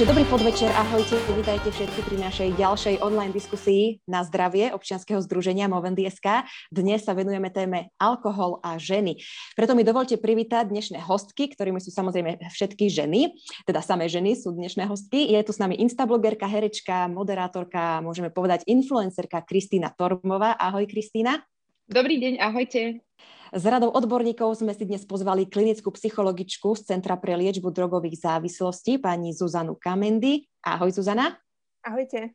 Takže dobrý podvečer, ahojte, vítajte všetci pri našej ďalšej online diskusii na zdravie občianskeho združenia Movendy.sk. Dnes sa venujeme téme alkohol a ženy. Preto mi dovolte privítať dnešné hostky, ktorými sú samozrejme všetky ženy, teda samé ženy sú dnešné hostky. Je tu s nami instablogerka, herečka, moderátorka, môžeme povedať influencerka Kristýna Tormová. Ahoj Kristýna. Dobrý deň, ahojte. S radou odborníkov sme si dnes pozvali klinickú psychologičku z Centra pre liečbu drogových závislostí, pani Zuzanu Kamendy. Ahoj, Zuzana. Ahojte.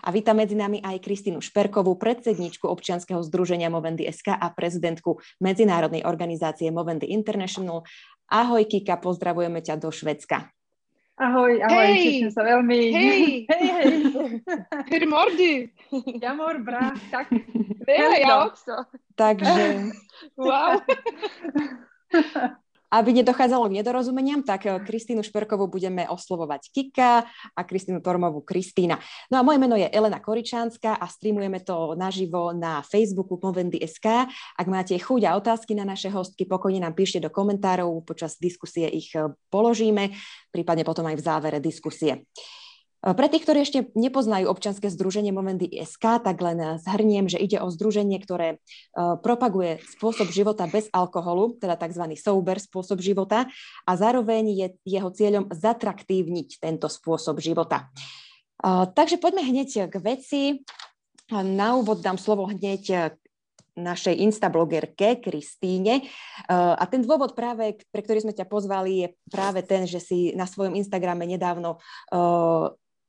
A vítam medzi nami aj Kristínu Šperkovú, predsedničku občianskeho združenia Movendy SK a prezidentku medzinárodnej organizácie Movendy International. Ahoj, Kika, pozdravujeme ťa do Švedska. Ahoj, ahoj, hej, teším sa veľmi. Hej, hej, hej. Hur mår du? Ja mår bra, tak. Det är jag också. Takže... Wow. Aby nedochádzalo k nedorozumeniam, tak eh, Kristínu Šperkovú budeme oslovovať Kika a Kristínu Tormovú Kristína. No a moje meno je Elena Koričánska a streamujeme to naživo na Facebooku Movendy.sk. Ak máte chuť a otázky na naše hostky, pokojne nám píšte do komentárov, počas diskusie ich eh, položíme, prípadne potom aj v závere diskusie. E, pre tých, ktorí ešte nepoznajú občanské združenie Momenty SK, tak len zhrniem, že ide o združenie, ktoré e, propaguje spôsob života bez alkoholu, teda tzv. sober spôsob života a zároveň je jeho cieľom zatraktívniť tento spôsob života. Takže poďme hneď k veci. Na úvod dám slovo hneď našej instablogerke Kristíne. A ten dôvod práve, pre ktorý sme ťa pozvali, je práve ten, že si na svojom Instagrame nedávno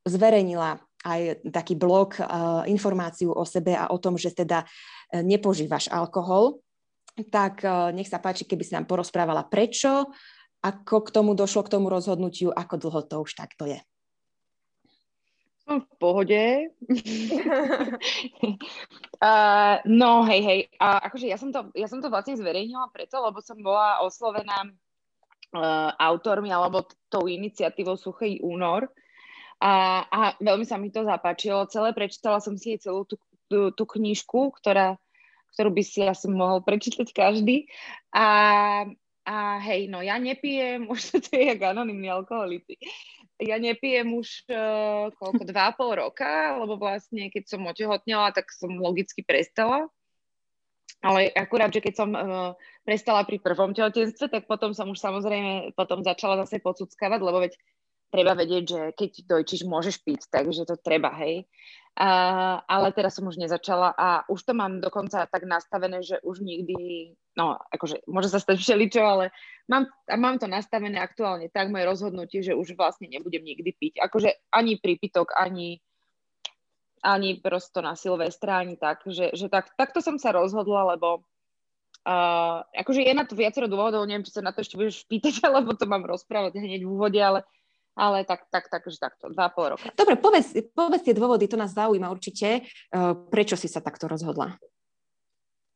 zverejnila aj taký blog, uh, informáciu o sebe a o tom, že teda uh, nepožívaš alkohol. Tak uh, nech sa páči, keby si nám porozprávala prečo, ako k tomu došlo, k tomu rozhodnutiu, ako dlho to už takto je. V pohode. uh, no, hej, hej. Uh, akože ja som, to, ja som to vlastne zverejnila preto, lebo som bola oslovená uh, autormi alebo tou iniciatívou Suchý únor, a, a veľmi sa mi to zapáčilo. Celé prečítala som si celú tú, tú, tú knižku, ktorá, ktorú by si asi mohol prečítať každý. A, a hej, no ja nepijem, už to je jak anonimní alkoholici. Ja nepijem už uh, koľko, dva a pol roka, lebo vlastne keď som otehotnela, tak som logicky prestala. Ale akurát, že keď som uh, prestala pri prvom tehotenstve, tak potom som už samozrejme potom začala zase podsúckavať, lebo veď treba vedieť, že keď dojčíš, môžeš piť, takže to treba, hej. A, ale teraz som už nezačala a už to mám dokonca tak nastavené, že už nikdy, no akože môže sa stať všeličo, ale mám, a mám to nastavené aktuálne tak moje rozhodnutie, že už vlastne nebudem nikdy piť. Akože ani prípitok, ani ani prosto na Silvestra, ani tak, že, že tak, takto som sa rozhodla, lebo uh, akože je na to viacero dôvodov, neviem, či sa na to ešte budeš pýtať, alebo to mám rozprávať hneď v úvode, ale ale tak, tak, tak, že takto, dva pol roka. Dobre, povedz, povedz tie dôvody, to nás zaujíma určite. Uh, prečo si sa takto rozhodla?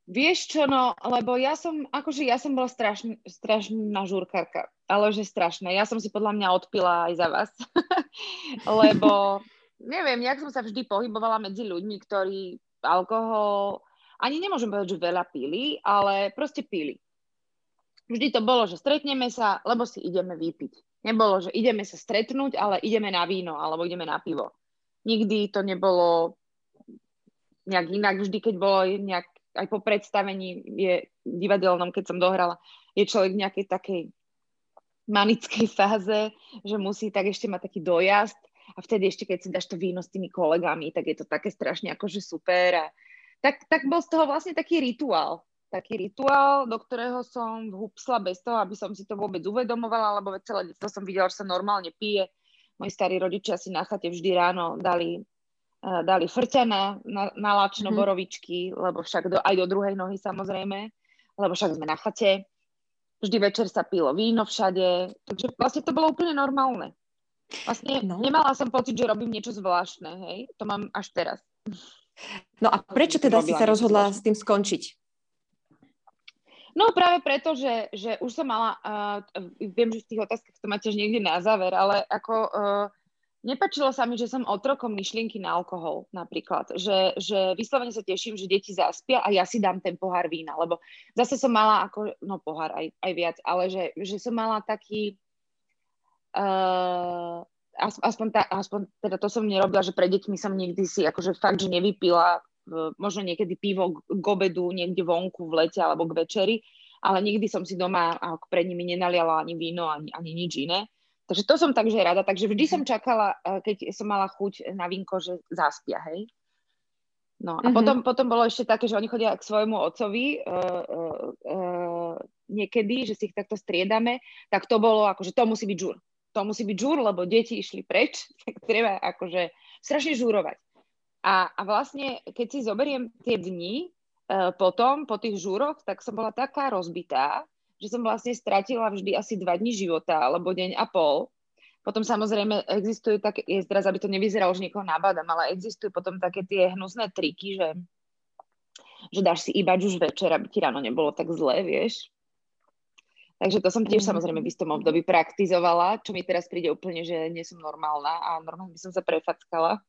Vieš čo, no, lebo ja som, akože ja som bola strašn, strašná žurkárka, ale že strašná. Ja som si podľa mňa odpila aj za vás, lebo neviem, nejak som sa vždy pohybovala medzi ľuďmi, ktorí alkohol, ani nemôžem povedať, že veľa pili, ale proste pili. Vždy to bolo, že stretneme sa, lebo si ideme vypiť. Nebolo, že ideme sa stretnúť, ale ideme na víno alebo ideme na pivo. Nikdy to nebolo nejak inak. Vždy, keď bolo nejak, aj po predstavení je divadelnom, keď som dohrala, je človek v nejakej takej manickej fáze, že musí tak ešte mať taký dojazd a vtedy ešte, keď si dáš to víno s tými kolegami, tak je to také strašne akože super. A tak, tak bol z toho vlastne taký rituál taký rituál, do ktorého som vhupsla bez toho, aby som si to vôbec uvedomovala, lebo celé detstvo som videla, že sa normálne pije. Moji starí rodičia si na chate vždy ráno dali, uh, dali frťana na, na lačno mm-hmm. borovičky, lebo však do, aj do druhej nohy samozrejme, lebo však sme na chate. Vždy večer sa pilo víno všade, takže vlastne to bolo úplne normálne. Vlastne no. nemala som pocit, že robím niečo zvláštne, hej? To mám až teraz. No a prečo teda si sa rozhodla s tým skončiť? No práve preto, že, že už som mala, uh, viem, že v tých otázkach to máte niekde na záver, ale ako uh, nepačilo sa mi, že som otrokom myšlienky na alkohol napríklad, že, že vyslovene sa teším, že deti zaspia a ja si dám ten pohár vína, lebo zase som mala ako, no pohár aj, aj viac, ale že, že som mala taký, uh, aspoň, tá, aspoň teda to som nerobila, že pre deťmi som nikdy si akože fakt, že nevypila možno niekedy pivo k obedu niekde vonku v lete alebo k večeri, ale nikdy som si doma ako pred nimi nenaliala ani víno, ani, ani nič iné. Takže to som takže rada. Takže vždy som čakala, e, keď som mala chuť na vínko, že zaspia, hej. No a mm-hmm. potom, potom bolo ešte také, že oni chodia k svojmu otcovi uh, uh, uh, niekedy, že si ich takto striedame, tak to bolo ako, že to musí byť žúr. To musí byť žúr, lebo deti išli preč, tak treba akože strašne žúrovať. A, a vlastne, keď si zoberiem tie dni uh, potom, po tých žúroch, tak som bola taká rozbitá, že som vlastne stratila vždy asi dva dni života, alebo deň a pol, potom samozrejme existujú také, je teraz, aby to nevyzeralo, že niekoho nabádam, ale existujú potom také tie hnusné triky, že, že dáš si iba už večer, aby ti ráno nebolo tak zlé, vieš. Takže to som tiež mm. samozrejme v istom období praktizovala, čo mi teraz príde úplne, že nie som normálna a normálne by som sa prefackala.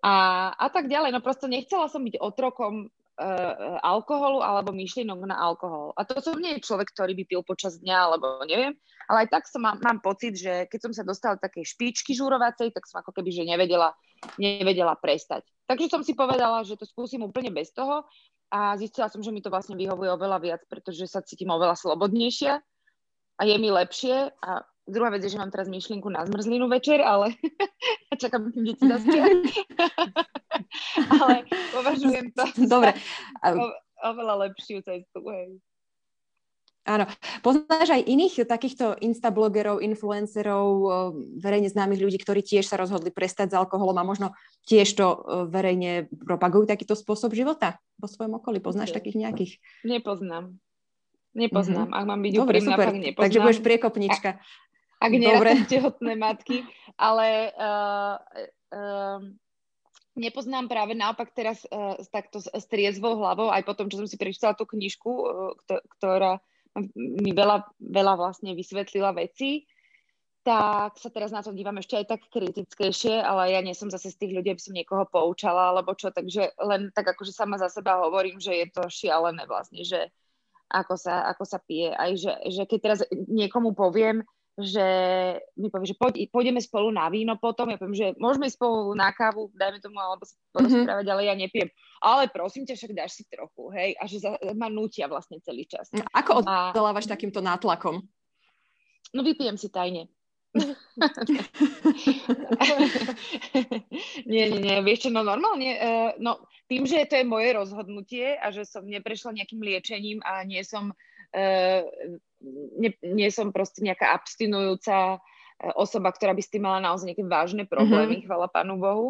A, a tak ďalej, no prosto nechcela som byť otrokom uh, alkoholu alebo myšlienok na alkohol. A to som nie je človek, ktorý by pil počas dňa, alebo neviem, ale aj tak som mám, mám pocit, že keď som sa dostala do takej špičky žúrovacej, tak som ako keby, že nevedela, nevedela prestať. Takže som si povedala, že to skúsim úplne bez toho a zistila som, že mi to vlastne vyhovuje oveľa viac, pretože sa cítim oveľa slobodnejšia a je mi lepšie a Druhá vec je, že mám teraz myšlienku na zmrzlinu večer, ale čakám, kým deti zaspia. ale považujem to Dobre. o, oveľa lepšiu cestu. Hej. Áno. Poznáš aj iných takýchto instablogerov, influencerov, verejne známych ľudí, ktorí tiež sa rozhodli prestať s alkoholom a možno tiež to verejne propagujú takýto spôsob života vo svojom okolí? Poznáš takých nejakých? Nepoznám. Nepoznám. Mm-hmm. Ak mám byť Dobre, úprimná, super. nepoznám. Takže budeš priekopnička. Ak nerátam tehotné matky, ale uh, uh, nepoznám práve naopak teraz uh, takto s triezvou hlavou, aj po tom, čo som si prečítala tú knižku, uh, ktorá mi veľa, veľa vlastne vysvetlila veci, tak sa teraz na to dívam ešte aj tak kritickejšie, ale ja nie som zase z tých ľudí, aby som niekoho poučala alebo čo, takže len tak akože sama za seba hovorím, že je to šialené vlastne, že ako sa, ako sa pije. Aj že, že keď teraz niekomu poviem, že mi povie, že poď, pôjdeme spolu na víno potom, ja poviem, že môžeme spolu na kávu, dajme tomu, alebo sa porozprávať, mm-hmm. ale ja nepijem. Ale prosím ťa, však dáš si trochu, hej, a že za, ma nutia vlastne celý čas. Ako odolávaš a... takýmto nátlakom? No vypijem si tajne. nie, nie, nie, vieš čo, no normálne, uh, no tým, že to je moje rozhodnutie a že som neprešla nejakým liečením a nie som uh, nie, nie som proste nejaká abstinujúca e, osoba, ktorá by s tým mala naozaj nejaké vážne problémy, mm-hmm. chvala Pánu Bohu.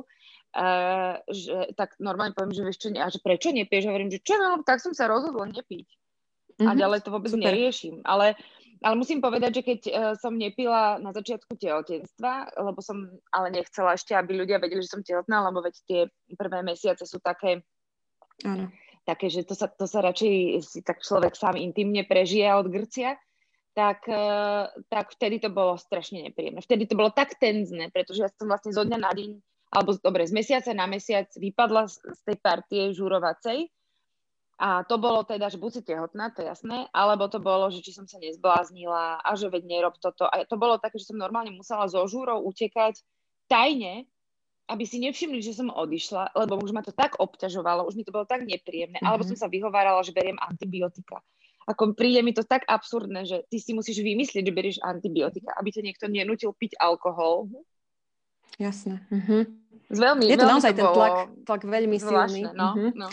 Uh, že, tak normálne poviem, že vieš čo, a že prečo nepieš? Hovorím, že čo, no, tak som sa rozhodla nepiť. Mm-hmm. A mhm. ďalej to vôbec Super. neriešim. Ale, ale musím povedať, že keď uh, som nepila na začiatku tehotenstva, lebo som ale nechcela ešte, aby ľudia vedeli, že som tehotná, lebo veď tie prvé mesiace sú také... Áno také, že to sa, to sa radšej si tak človek sám intimne prežije od Grcia, tak, e, tak vtedy to bolo strašne nepríjemné. Vtedy to bolo tak tenzné, pretože ja som vlastne zo dňa na deň, alebo dobre, z mesiaca na mesiac vypadla z, tej partie žurovacej a to bolo teda, že buď si tehotná, to je jasné, alebo to bolo, že či som sa nezbláznila a že veď nerob toto. A to bolo také, že som normálne musela zo žúrov utekať tajne aby si nevšimli, že som odišla, lebo už ma to tak obťažovalo, už mi to bolo tak nepríjemné, mm-hmm. alebo som sa vyhovárala, že beriem antibiotika. Ako príde mi to tak absurdné, že ty si musíš vymyslieť, že berieš antibiotika, aby ťa niekto nenútil piť alkohol. Jasné. Mm-hmm. Veľmi, je to veľmi naozaj to ten tlak, tlak veľmi silný. No, mm-hmm. no.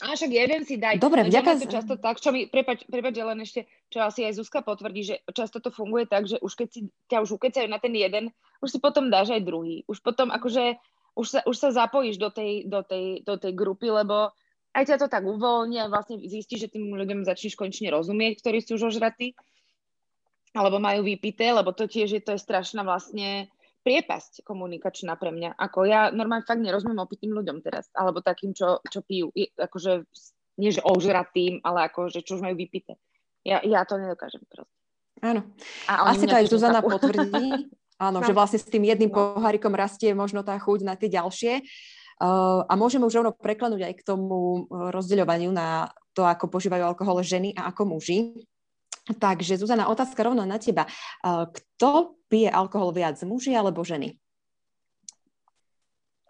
A však jeden si daj. Dobre, vďaka. to často tak, čo mi, prepač, prepač, len ešte, čo asi aj Zuzka potvrdí, že často to funguje tak, že už keď si ťa už ukecajú na ten jeden, už si potom dáš aj druhý. Už potom akože, už sa, už sa zapojíš do tej, do, tej, do tej grupy, lebo aj ťa to tak uvoľní a vlastne zistíš, že tým ľuďom začneš konečne rozumieť, ktorí sú už ožratí, alebo majú vypité, lebo to tiež je, to je strašná vlastne priepasť komunikačná pre mňa. Ako ja normálne fakt nerozumiem opitým ľuďom teraz, alebo takým, čo, čo pijú. Je, akože, nie že ožratým, ale ako, že čo už majú vypité. Ja, ja to nedokážem proste. Áno. A Asi to aj Zuzana potvrdí. Áno, no. že vlastne s tým jedným no. pohárikom rastie možno tá chuť na tie ďalšie. Uh, a môžeme už rovno preklenúť aj k tomu rozdeľovaniu na to, ako požívajú alkohol ženy a ako muži. Takže Zuzana, otázka rovno na teba. Kto pije alkohol viac, muži alebo ženy?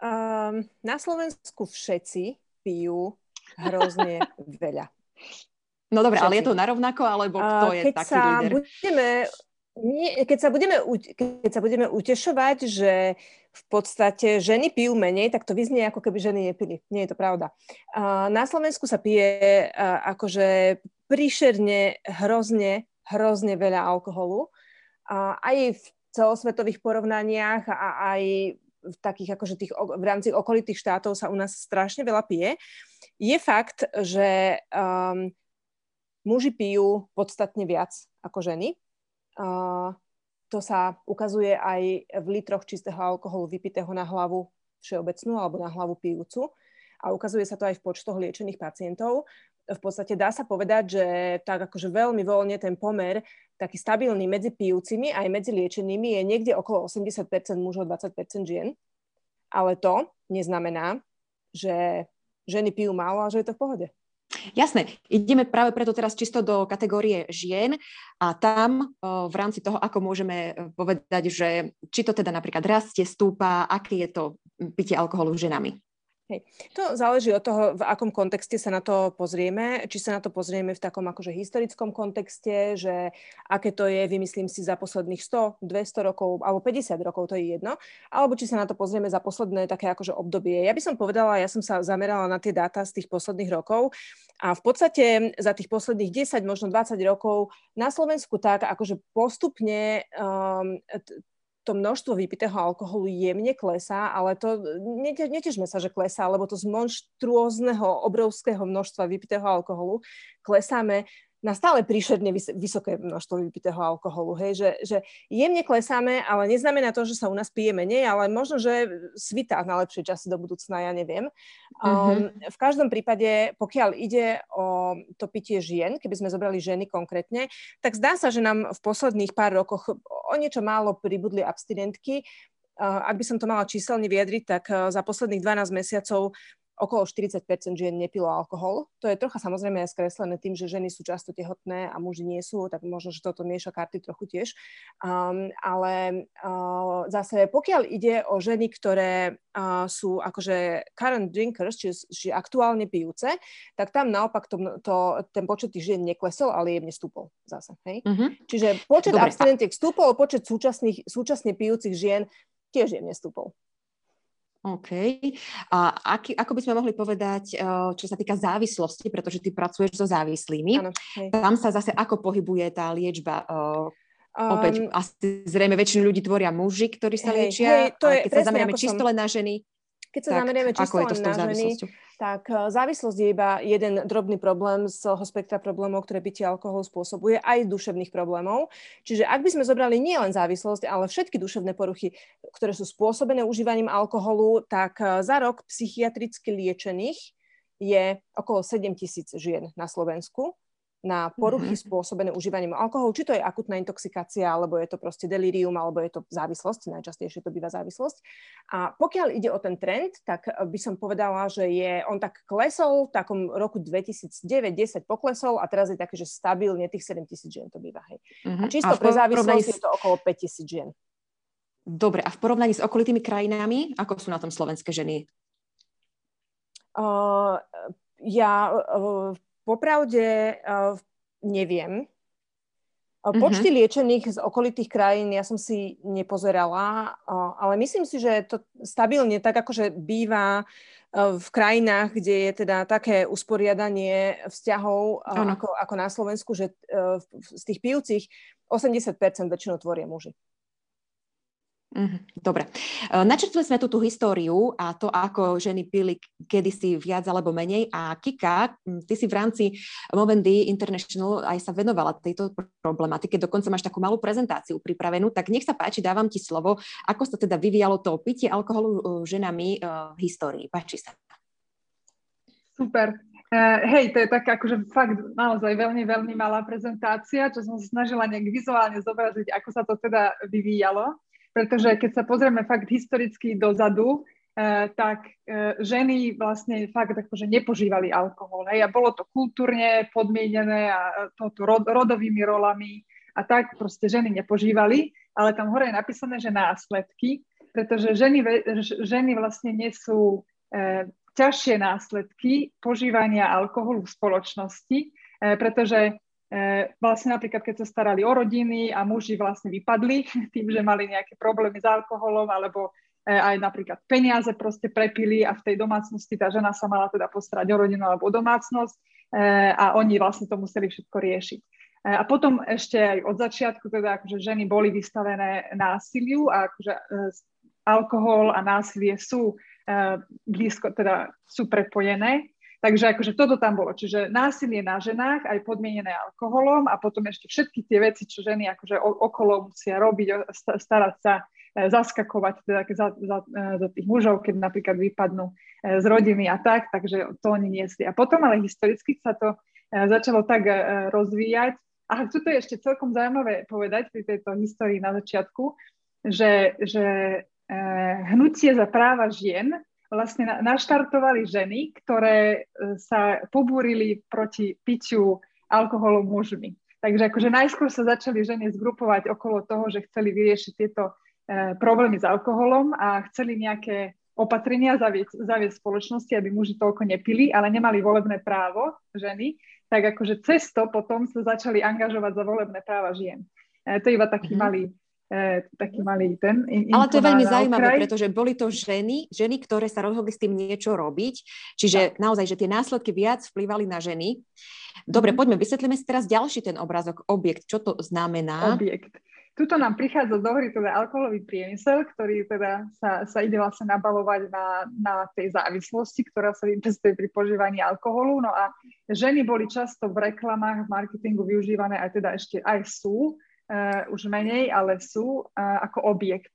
Um, na Slovensku všetci pijú hrozne veľa. No dobre, ale je to narovnako, alebo kto je keď taký sa líder? Budeme, nie, keď, sa budeme, keď sa budeme utešovať, že v podstate ženy pijú menej, tak to vyznie ako keby ženy nepili. Nie je to pravda. Na Slovensku sa pije akože príšerne hrozne, hrozne veľa alkoholu. Aj v celosvetových porovnaniach a aj v takých akože tých, v rámci okolitých štátov sa u nás strašne veľa pije. Je fakt, že um, muži pijú podstatne viac ako ženy. Uh, to sa ukazuje aj v litroch čistého alkoholu vypitého na hlavu všeobecnú alebo na hlavu pijúcu. A ukazuje sa to aj v počtoch liečených pacientov. V podstate dá sa povedať, že tak akože veľmi voľne ten pomer taký stabilný medzi pijúcimi aj medzi liečenými je niekde okolo 80% mužov, 20% žien. Ale to neznamená, že ženy pijú málo a že je to v pohode. Jasné, ideme práve preto teraz čisto do kategórie žien a tam v rámci toho, ako môžeme povedať, že či to teda napríklad rastie, stúpa, aké je to pitie alkoholu ženami. Hej. To záleží od toho, v akom kontexte sa na to pozrieme. Či sa na to pozrieme v takom akože historickom kontexte, že aké to je, vymyslím si, za posledných 100, 200 rokov alebo 50 rokov, to je jedno. Alebo či sa na to pozrieme za posledné také akože obdobie. Ja by som povedala, ja som sa zamerala na tie dáta z tých posledných rokov a v podstate za tých posledných 10, možno 20 rokov na Slovensku tak akože postupne um, to množstvo vypitého alkoholu jemne klesá, ale to netežme sa, že klesá, lebo to z monštruózneho, obrovského množstva vypitého alkoholu klesáme na stále príšerne vys- vysoké množstvo vypitého alkoholu. Hej? Že, že jemne klesáme, ale neznamená to, že sa u nás pije menej, ale možno, že svitá na lepšie časy do budúcna, ja neviem. Um, mm-hmm. V každom prípade, pokiaľ ide o to pitie žien, keby sme zobrali ženy konkrétne, tak zdá sa, že nám v posledných pár rokoch o niečo málo pribudli abstinentky. Uh, ak by som to mala číselne vyjadriť, tak uh, za posledných 12 mesiacov okolo 40% žien nepilo alkohol. To je trocha samozrejme skreslené tým, že ženy sú často tehotné a muži nie sú, tak možno, že toto mieša karty trochu tiež. Um, ale uh, zase pokiaľ ide o ženy, ktoré uh, sú akože current drinkers, čiže, čiže aktuálne pijúce, tak tam naopak to, to, ten počet tých žien neklesol, ale jemne stúpol zase. Hej? Uh-huh. Čiže počet abstinentiek stúpol, počet súčasných, súčasne pijúcich žien tiež jemne stúpol. OK. A aký, ako by sme mohli povedať, eh, čo sa týka závislosti, pretože ty pracuješ so závislými, ano, tam sa zase ako pohybuje tá liečba? Um, Opäť, asi zrejme väčšinu ľudí tvoria muži, ktorí sa hej, liečia, hej, to je, keď sa zameriame čisto len na ženy, keď sa tak, zamerieme čisto len na ženy, tak eh, závislosť je iba jeden drobný problém z celého spektra problémov, ktoré pitie alkohol spôsobuje, aj duševných problémov. Čiže ak by sme zobrali nielen závislosť, ale všetky duševné poruchy, ktoré sú spôsobené užívaním alkoholu, tak eh, za rok psychiatricky liečených je okolo 7 tisíc žien na Slovensku na poruchy mm-hmm. spôsobené užívaním alkoholu, či to je akutná intoxikácia, alebo je to proste delirium, alebo je to závislosť, najčastejšie to býva závislosť. A pokiaľ ide o ten trend, tak by som povedala, že je on tak klesol, v takom roku 2009-10 poklesol a teraz je taký, že stabilne tých 7 tisíc žien to býva. Hej. Mm-hmm. A čisto a pre závislosť s... je to okolo 5 tisíc žien. Dobre, a v porovnaní s okolitými krajinami, ako sú na tom slovenské ženy? Uh, ja uh, Popravde uh, neviem. Počty uh-huh. liečených z okolitých krajín ja som si nepozerala, uh, ale myslím si, že to stabilne tak akože býva uh, v krajinách, kde je teda také usporiadanie vzťahov uh, ako, ako na Slovensku, že z tých pijúcich 80% väčšinou tvoria muži. Mhm, dobre. E, načrtli sme tú, tú históriu a to, ako ženy pili kedysi viac alebo menej a Kika, ty si v rámci Movendy International aj sa venovala tejto problematike, dokonca máš takú malú prezentáciu pripravenú, tak nech sa páči, dávam ti slovo, ako sa teda vyvíjalo to pitie alkoholu e, ženami e, v histórii. Páči sa. Super. Uh, hej, to je tak akože fakt naozaj veľmi, veľmi malá prezentácia, čo som sa snažila nejak vizuálne zobraziť, ako sa to teda vyvíjalo pretože keď sa pozrieme fakt historicky dozadu, tak ženy vlastne fakt akože nepožívali alkohol. Hej, a bolo to kultúrne podmienené a to rod, rodovými rolami a tak proste ženy nepožívali, ale tam hore je napísané, že následky, pretože ženy, ženy vlastne nesú e, ťažšie následky požívania alkoholu v spoločnosti, pretože vlastne napríklad, keď sa starali o rodiny a muži vlastne vypadli tým, že mali nejaké problémy s alkoholom alebo e, aj napríklad peniaze proste prepili a v tej domácnosti tá žena sa mala teda postarať o rodinu alebo o domácnosť e, a oni vlastne to museli všetko riešiť. E, a potom ešte aj od začiatku teda akože ženy boli vystavené násiliu a akože e, alkohol a násilie sú e, blízko, teda sú prepojené. Takže akože toto tam bolo. Čiže násilie na ženách aj podmienené alkoholom a potom ešte všetky tie veci, čo ženy akože okolo musia robiť, starať sa, zaskakovať teda za, za, za tých mužov, keď napríklad vypadnú z rodiny a tak, takže to oni niesli. A potom ale historicky sa to začalo tak rozvíjať, a tu je ešte celkom zaujímavé povedať pri tejto histórii na začiatku, že, že e, hnutie za práva žien vlastne na, naštartovali ženy, ktoré e, sa pobúrili proti piťu alkoholu mužmi. Takže akože najskôr sa začali ženy zgrupovať okolo toho, že chceli vyriešiť tieto e, problémy s alkoholom a chceli nejaké opatrenia zaviesť, zaviesť spoločnosti, aby muži toľko nepili, ale nemali volebné právo ženy tak akože cesto potom sa začali angažovať za volebné práva žien. E, to je iba taký mm-hmm. malý e, taký malý ten. In, Ale to je veľmi zaujímavé, pretože boli to ženy, ženy, ktoré sa rozhodli s tým niečo robiť, čiže tak. naozaj, že tie následky viac vplyvali na ženy. Dobre, mm-hmm. poďme, vysvetlíme si teraz ďalší ten obrázok, objekt, čo to znamená. Objekt. Tuto nám prichádza do hry teda alkoholový priemysel, ktorý teda sa, sa ide vlastne nabalovať na, na tej závislosti, ktorá sa vypestuje pri požívaní alkoholu. No a ženy boli často v reklamách, v marketingu využívané aj teda ešte aj sú, uh, už menej, ale sú uh, ako objekt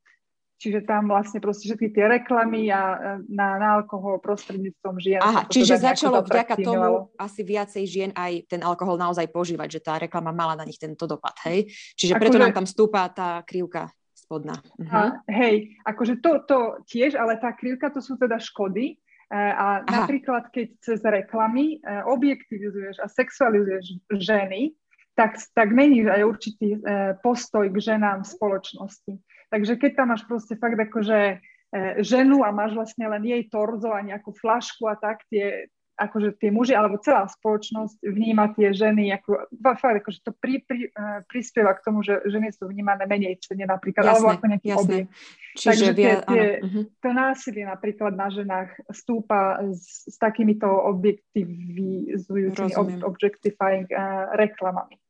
Čiže tam vlastne proste všetky tie reklamy a e, na, na alkohol prostredníctvom žien. Aha, čiže teda začalo vďaka tomu asi viacej žien aj ten alkohol naozaj požívať, že tá reklama mala na nich tento dopad, hej? Čiže preto nám tam stúpa tá krivka spodná. Uh-huh. A, hej, akože to, to tiež, ale tá krivka to sú teda škody. A Aha. napríklad, keď cez reklamy objektivizuješ a sexualizuješ ženy, tak, tak meníš aj určitý postoj k ženám v spoločnosti. Takže keď tam máš proste fakt akože e, ženu a máš vlastne len jej torzo a nejakú flašku a tak, tie, akože tie muži alebo celá spoločnosť vníma tie ženy ako, fakt akože to pri, pri, uh, prispieva k tomu, že ženy sú vnímané menej cene napríklad, jasne, alebo ako nejaký jasne. objekt. Čiže Takže tie, tie, uh-huh. to násilie napríklad na ženách stúpa s, s takýmito objektivizujúcimi, ob, objectifying uh, reklamami.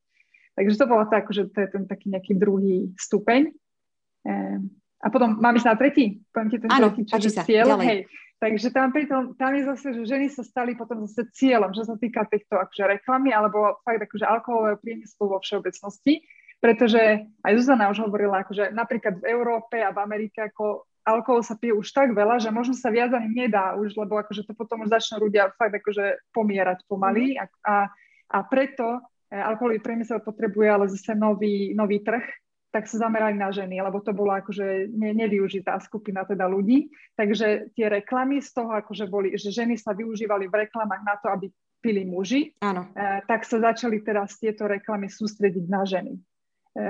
Takže to bolo tak, že to je ten taký nejaký druhý stupeň. Ehm, a potom mám ísť na tretí? Poviem ti ten Áno, tretí, čiže sa, cieľ. Ďalej. Hej. Takže tam, tom, tam je zase, že ženy sa stali potom zase cieľom, že sa týka týchto akože reklamy alebo fakt akože alkoholového priemyslu vo všeobecnosti, pretože aj Zuzana už hovorila, akože napríklad v Európe a v Amerike ako alkohol sa pije už tak veľa, že možno sa viac ani nedá už, lebo akože to potom už začnú ľudia fakt akože pomierať pomaly mhm. a, a, a preto alkoholový priemysel potrebuje ale zase nový, nový trh, tak sa zamerali na ženy, lebo to bola akože ne, nevyužitá skupina teda ľudí. Takže tie reklamy z toho akože boli, že ženy sa využívali v reklamách na to, aby pili muži, Áno. E, tak sa začali teraz tieto reklamy sústrediť na ženy e,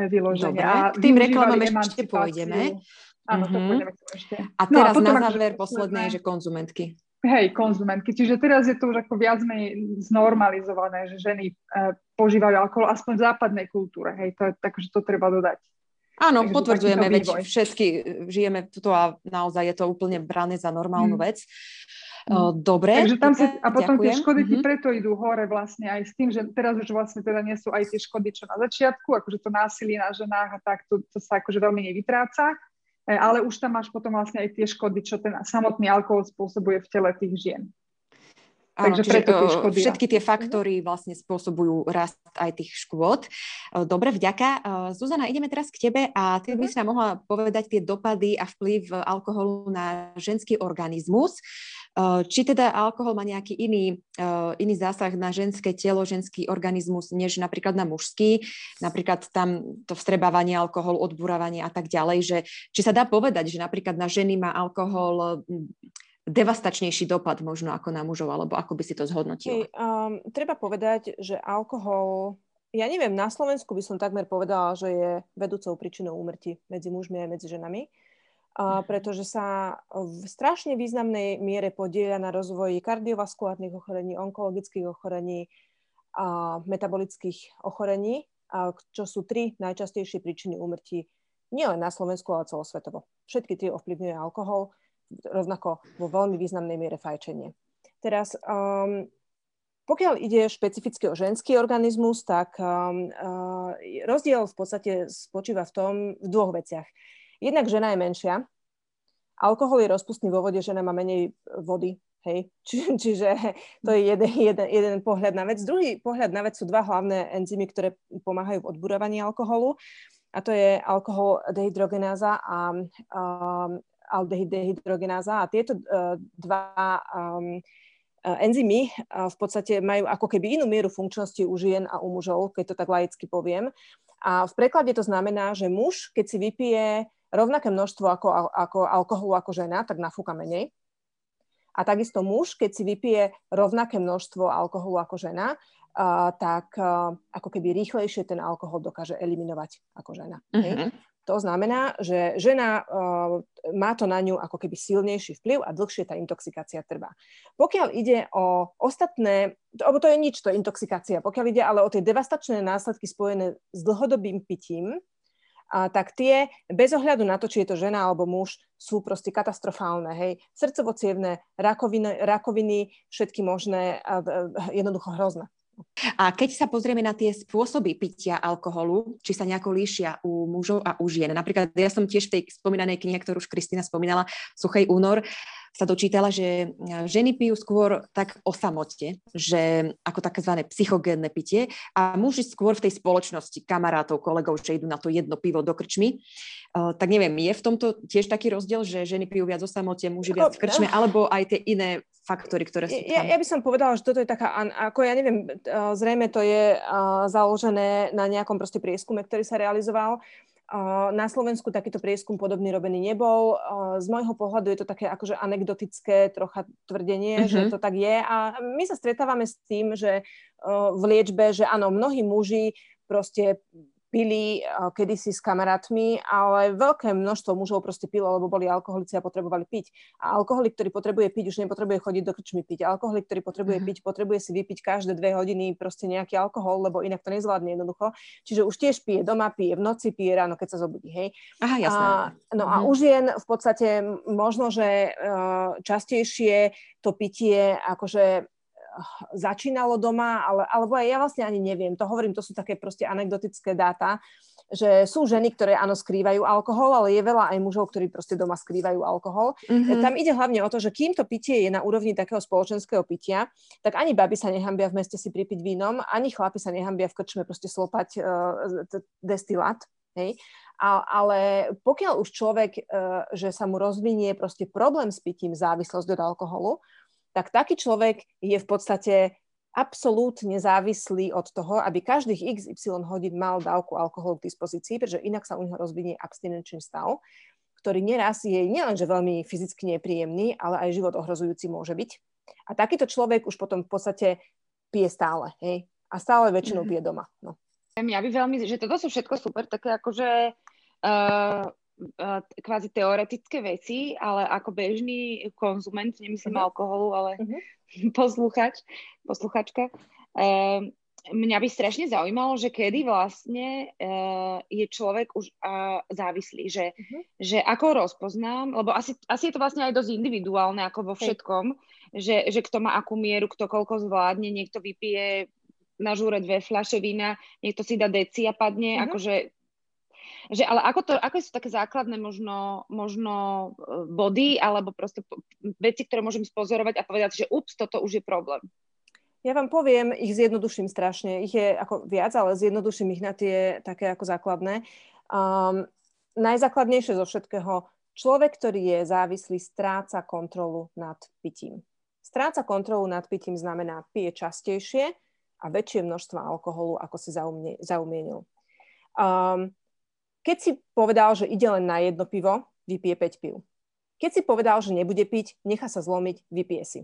vyloženie. Dobre, a k tým reklamám ešte pôjdeme. Áno, mm-hmm. to mhm. pôjdeme ešte. A teraz no, a na záver akože posledné, že konzumentky. Hej, konzumentky. Čiže teraz je to už ako viac menej znormalizované, že ženy uh, požívajú alkohol, aspoň v západnej kultúre. Hej, to je tak, že to treba dodať. Áno, Takže potvrdzujeme, veď všetky žijeme tu a naozaj je to úplne brané za normálnu hmm. vec. Mm. Dobre. Takže tam si, a potom ďakujem. tie škody mm-hmm. preto idú hore vlastne aj s tým, že teraz už vlastne teda nie sú aj tie škody, čo na začiatku, akože to násilie na ženách a tak, to, to sa akože veľmi nevytráca, e, ale už tam máš potom vlastne aj tie škody, čo ten samotný alkohol spôsobuje v tele tých žien. Áno, Takže preto tie škody všetky tie faktory vlastne spôsobujú rast aj tých škôd. Dobre, vďaka. Zuzana, ideme teraz k tebe a ty by mhm. si nám mohla povedať tie dopady a vplyv alkoholu na ženský organizmus. Eh, či teda alkohol má nejaký iný, eh, iný zásah na ženské telo, ženský organizmus, než napríklad na mužský, napríklad tam to vstrebávanie alkohol, odburávanie a tak ďalej, že či sa dá povedať, že napríklad na ženy má alkohol hm, devastačnejší dopad možno ako na mužov, alebo ako by si to zhodnotila? Hey, um, treba povedať, že alkohol, ja neviem, na Slovensku by som takmer povedala, že je vedúcou príčinou úmrtí medzi mužmi a medzi ženami, pretože sa v strašne významnej miere podieľa na rozvoji kardiovaskulárnych ochorení, onkologických ochorení a metabolických ochorení, čo sú tri najčastejšie príčiny úmrtí nielen na Slovensku, ale celosvetovo. Všetky tri ovplyvňuje alkohol rovnako vo veľmi významnej miere fajčenie. Teraz, um, pokiaľ ide špecificky o ženský organizmus, tak um, uh, rozdiel v podstate spočíva v tom v dvoch veciach. Jednak žena je menšia, alkohol je rozpustný vo vode, žena má menej vody, hej. Či, čiže to je jeden, jeden, jeden pohľad na vec. Druhý pohľad na vec sú dva hlavné enzymy, ktoré pomáhajú v odburovaní alkoholu a to je alkohol dehydrogenáza a um, aldehydrogenáza a tieto uh, dva um, enzymy uh, v podstate majú ako keby inú mieru funkčnosti u žien a u mužov, keď to tak laicky poviem. A v preklade to znamená, že muž, keď si vypije rovnaké množstvo ako, ako alkoholu ako žena, tak nafúka menej. A takisto muž, keď si vypije rovnaké množstvo alkoholu ako žena, uh, tak uh, ako keby rýchlejšie ten alkohol dokáže eliminovať ako žena. Uh-huh. To znamená, že žena uh, má to na ňu ako keby silnejší vplyv a dlhšie tá intoxikácia trvá. Pokiaľ ide o ostatné, lebo to je nič, to je intoxikácia, pokiaľ ide ale o tie devastačné následky spojené s dlhodobým pitím, a tak tie, bez ohľadu na to, či je to žena alebo muž, sú proste katastrofálne. Hej. srdcovo rakoviny, rakoviny, všetky možné, jednoducho hrozné. A keď sa pozrieme na tie spôsoby pitia alkoholu, či sa nejako líšia u mužov a u žien. Napríklad ja som tiež v tej spomínanej knihe, ktorú už Kristina spomínala, Suchej únor, sa dočítala, že e, ženy pijú skôr tak o samote, že ako takzvané psychogénne pitie a muži skôr v tej spoločnosti kamarátov, kolegov, že idú na to jedno pivo do krčmy. Uh, tak neviem, je v tomto tiež taký rozdiel, že ženy pijú viac o samote, muži viac v krčme, alebo aj tie iné faktory, ktoré sú tam? Ja, ja by som povedala, že toto je taká, ako ja neviem, zrejme to je založené na nejakom proste prieskume, ktorý sa realizoval. Na Slovensku takýto prieskum podobný robený nebol. Z môjho pohľadu je to také akože anekdotické trocha tvrdenie, uh-huh. že mhm. to tak je. A my sa stretávame s tým, že v liečbe, že áno, mnohí muži proste pili kedysi s kamarátmi, ale veľké množstvo mužov proste pilo, lebo boli alkoholici a potrebovali piť. A alkoholik, ktorý potrebuje piť, už nepotrebuje chodiť do krčmy piť. Alkoholik, ktorý potrebuje mm-hmm. piť, potrebuje si vypiť každé dve hodiny proste nejaký alkohol, lebo inak to nezvládne jednoducho. Čiže už tiež pije doma, pije v noci, pije ráno, keď sa zobudí. Hej. Aha, jasné. A, no a už jen v podstate možno, že častejšie to pitie akože začínalo doma, ale, alebo aj ja vlastne ani neviem. To hovorím, to sú také proste anekdotické dáta, že sú ženy, ktoré áno skrývajú alkohol, ale je veľa aj mužov, ktorí proste doma skrývajú alkohol. Mm-hmm. Tam ide hlavne o to, že kým to pitie je na úrovni takého spoločenského pitia, tak ani baby sa nehambia v meste si pripiť vínom, ani chlapi sa nehambia v krčme proste slopať uh, destilát. Hej? A, ale pokiaľ už človek, uh, že sa mu rozvinie proste problém s pitím, závislosť od alkoholu, tak taký človek je v podstate absolútne závislý od toho, aby každých XY hodín mal dávku alkoholu k dispozícii, pretože inak sa u neho rozvinie abstinenčný stav, ktorý neraz je nielenže veľmi fyzicky nepríjemný, ale aj život ohrozujúci môže byť. A takýto človek už potom v podstate pije stále, hej? A stále väčšinou mm-hmm. pije doma. No. Ja by veľmi, že toto sú všetko super, také akože uh, kvázi teoretické veci, ale ako bežný konzument, nemyslím uh-huh. alkoholu, ale uh-huh. posluchač, posluchačka, uh, mňa by strašne zaujímalo, že kedy vlastne uh, je človek už uh, závislý, že, uh-huh. že ako rozpoznám, lebo asi, asi je to vlastne aj dosť individuálne ako vo všetkom, hey. že, že kto má akú mieru, kto koľko zvládne, niekto vypije na žúre dve fľaše vína, niekto si dá deci a padne, uh-huh. akože že ale ako, to, ako sú také základné možno, možno e, body alebo proste veci, ktoré môžem spozorovať a povedať, že ups, toto už je problém? Ja vám poviem, ich zjednoduším strašne. Ich je ako viac, ale zjednoduším ich na tie také ako základné. Um, najzákladnejšie zo všetkého, človek, ktorý je závislý, stráca kontrolu nad pitím. Stráca kontrolu nad pitím znamená pije častejšie a väčšie množstva alkoholu, ako si zaumienil. Um, keď si povedal, že ide len na jedno pivo, vypije 5 piv. Keď si povedal, že nebude piť, nechá sa zlomiť, vypije si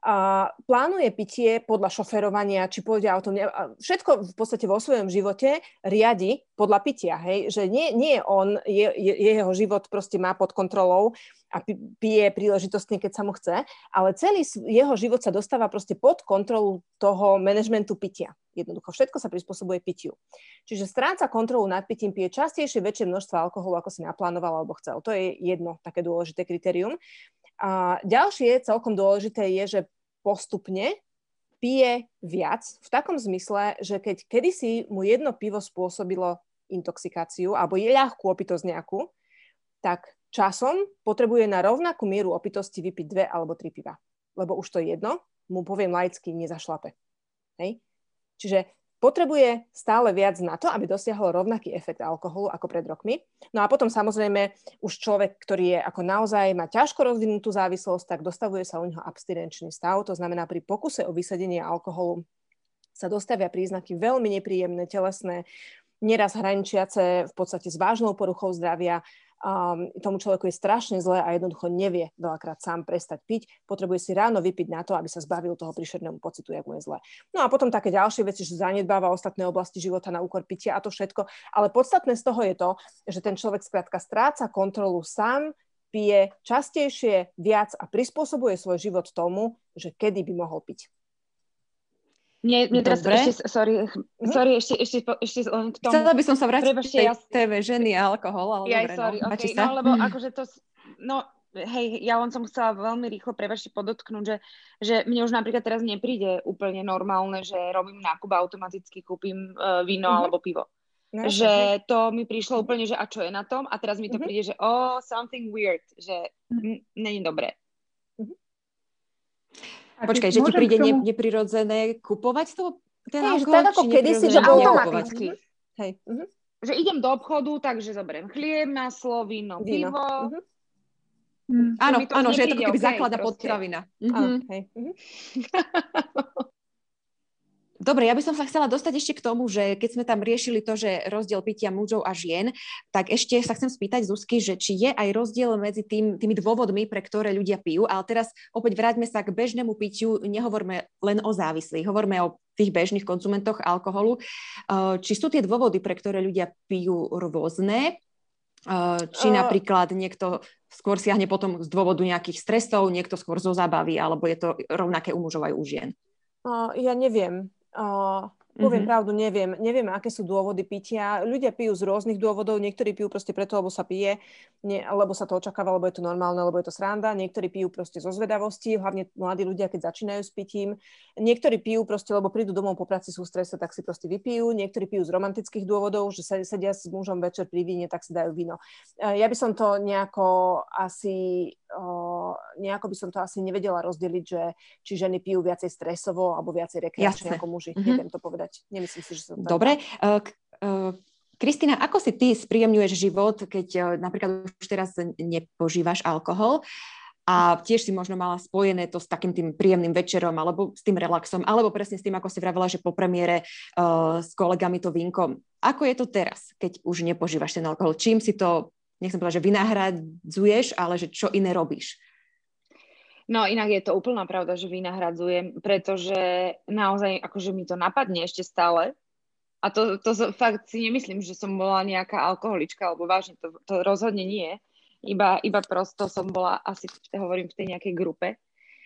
a plánuje pitie podľa šoferovania, či pôjde autom, všetko v podstate vo svojom živote riadi podľa pitia, hej, že nie, nie on, je, jeho život proste má pod kontrolou a pije príležitostne, keď sa mu chce, ale celý jeho život sa dostáva proste pod kontrolu toho manažmentu pitia. Jednoducho, všetko sa prispôsobuje pitiu. Čiže stráca kontrolu nad pitím, pije častejšie väčšie množstvo alkoholu, ako si naplánoval alebo chcel. To je jedno také dôležité kritérium. A ďalšie celkom dôležité je, že postupne pije viac v takom zmysle, že keď kedysi mu jedno pivo spôsobilo intoxikáciu alebo je ľahkú opitosť nejakú, tak časom potrebuje na rovnakú mieru opitosti vypiť dve alebo tri piva. Lebo už to jedno, mu poviem laicky, nezašlape. Hej? Čiže potrebuje stále viac na to, aby dosiahol rovnaký efekt alkoholu ako pred rokmi. No a potom samozrejme už človek, ktorý je ako naozaj má ťažko rozvinutú závislosť, tak dostavuje sa u neho abstinenčný stav. To znamená, pri pokuse o vysadenie alkoholu sa dostavia príznaky veľmi nepríjemné, telesné, neraz hraničiace v podstate s vážnou poruchou zdravia, um, tomu človeku je strašne zle a jednoducho nevie veľakrát sám prestať piť, potrebuje si ráno vypiť na to, aby sa zbavil toho príšernému pocitu, jak mu je zle. No a potom také ďalšie veci, že zanedbáva ostatné oblasti života na úkor pitia a to všetko. Ale podstatné z toho je to, že ten človek skrátka stráca kontrolu sám, pije častejšie, viac a prispôsobuje svoj život tomu, že kedy by mohol piť. Mne, mne teraz Dobre. ešte, sorry, mhm. sorry, ešte, ešte, ešte len k tomu. Chcela by som sa vrátiť k tej ja... téme ženy a alkohol, ale ja, dobre, sorry, no, okay, no, lebo akože to, no, hej, ja len som chcela veľmi rýchlo, prebačte, podotknúť, že, že mne už napríklad teraz nepríde úplne normálne, že robím nákup a automaticky kúpim uh, víno uh-huh. alebo pivo. No, že to mi prišlo úplne, že a čo je na tom? A teraz mi to uh-huh. príde, že oh, something weird, že uh-huh. není dobré. Uh-huh. Počkaj, že ti príde tomu... neprirodzené kupovať to? Ten Hej, alkohol, tak ako kedysi, že automaticky. Hej. Uh-huh. Že idem do obchodu, takže zoberiem chlieb, maslo, víno, víno. pivo. Uh-huh. Mm. Áno, áno, že je to keby okay, základná potravina. Uh-huh. Okay. Uh-huh. Dobre, ja by som sa chcela dostať ešte k tomu, že keď sme tam riešili to, že rozdiel pitia mužov a žien, tak ešte sa chcem spýtať Zuzky, že či je aj rozdiel medzi tým, tými dôvodmi, pre ktoré ľudia pijú, ale teraz opäť vráťme sa k bežnému pitiu, nehovorme len o závislých, hovorme o tých bežných konzumentoch alkoholu. Či sú tie dôvody, pre ktoré ľudia pijú rôzne, či napríklad niekto skôr siahne potom z dôvodu nejakých stresov, niekto skôr zo zábavy, alebo je to rovnaké u mužov aj u žien? Ja neviem. Uh, poviem mm-hmm. pravdu, neviem. Neviem, aké sú dôvody pitia. Ľudia pijú z rôznych dôvodov. Niektorí pijú proste preto, lebo sa pije, nie, lebo sa to očakáva, lebo je to normálne, lebo je to sranda. Niektorí pijú proste zo zvedavosti, hlavne mladí ľudia, keď začínajú s pitím. Niektorí pijú proste, lebo prídu domov po práci, sú strese, tak si proste vypijú. Niektorí pijú z romantických dôvodov, že sedia s mužom večer pri víne, tak si dajú víno. Ja by som to nejako asi nejako by som to asi nevedela rozdeliť, že či ženy pijú viacej stresovo alebo viacej rekreačne ako muži. Mm-hmm. Neviem to povedať. Nemyslím si, že som Dobre. Uh, uh, Kristina, ako si ty spríjemňuješ život, keď uh, napríklad už teraz nepožívaš alkohol? A tiež si možno mala spojené to s takým tým príjemným večerom, alebo s tým relaxom, alebo presne s tým, ako si vravela, že po premiére s kolegami to vínko. Ako je to teraz, keď už nepožívaš ten alkohol? Čím si to nechcem povedať, že vynahradzuješ, ale že čo iné robíš? No inak je to úplná pravda, že vynahradzujem, pretože naozaj akože mi to napadne ešte stále. A to, to fakt si nemyslím, že som bola nejaká alkoholička, alebo vážne to, to rozhodne nie. Iba, iba prosto som bola asi, hovorím, v tej nejakej grupe.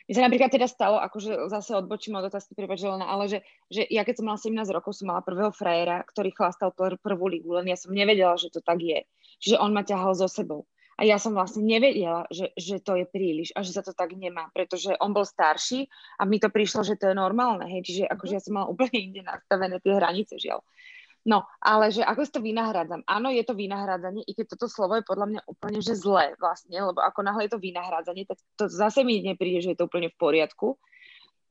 Mi sa napríklad teda stalo, akože zase odbočím od otázky prepačelená, ale že, že ja keď som mala 17 rokov, som mala prvého frajera, ktorý chlastal pr- prvú ligu, len ja som nevedela, že to tak je. Čiže on ma ťahal so sebou. A ja som vlastne nevedela, že, že to je príliš a že sa to tak nemá, pretože on bol starší a mi to prišlo, že to je normálne, hej, čiže akože ja som mala úplne inde nastavené tie hranice, žiaľ. No, ale že ako si to vynahradzam? Áno, je to vynahradzanie, i keď toto slovo je podľa mňa úplne že zlé vlastne, lebo ako náhle je to vynahradzanie, tak to zase mi nepríde, že je to úplne v poriadku.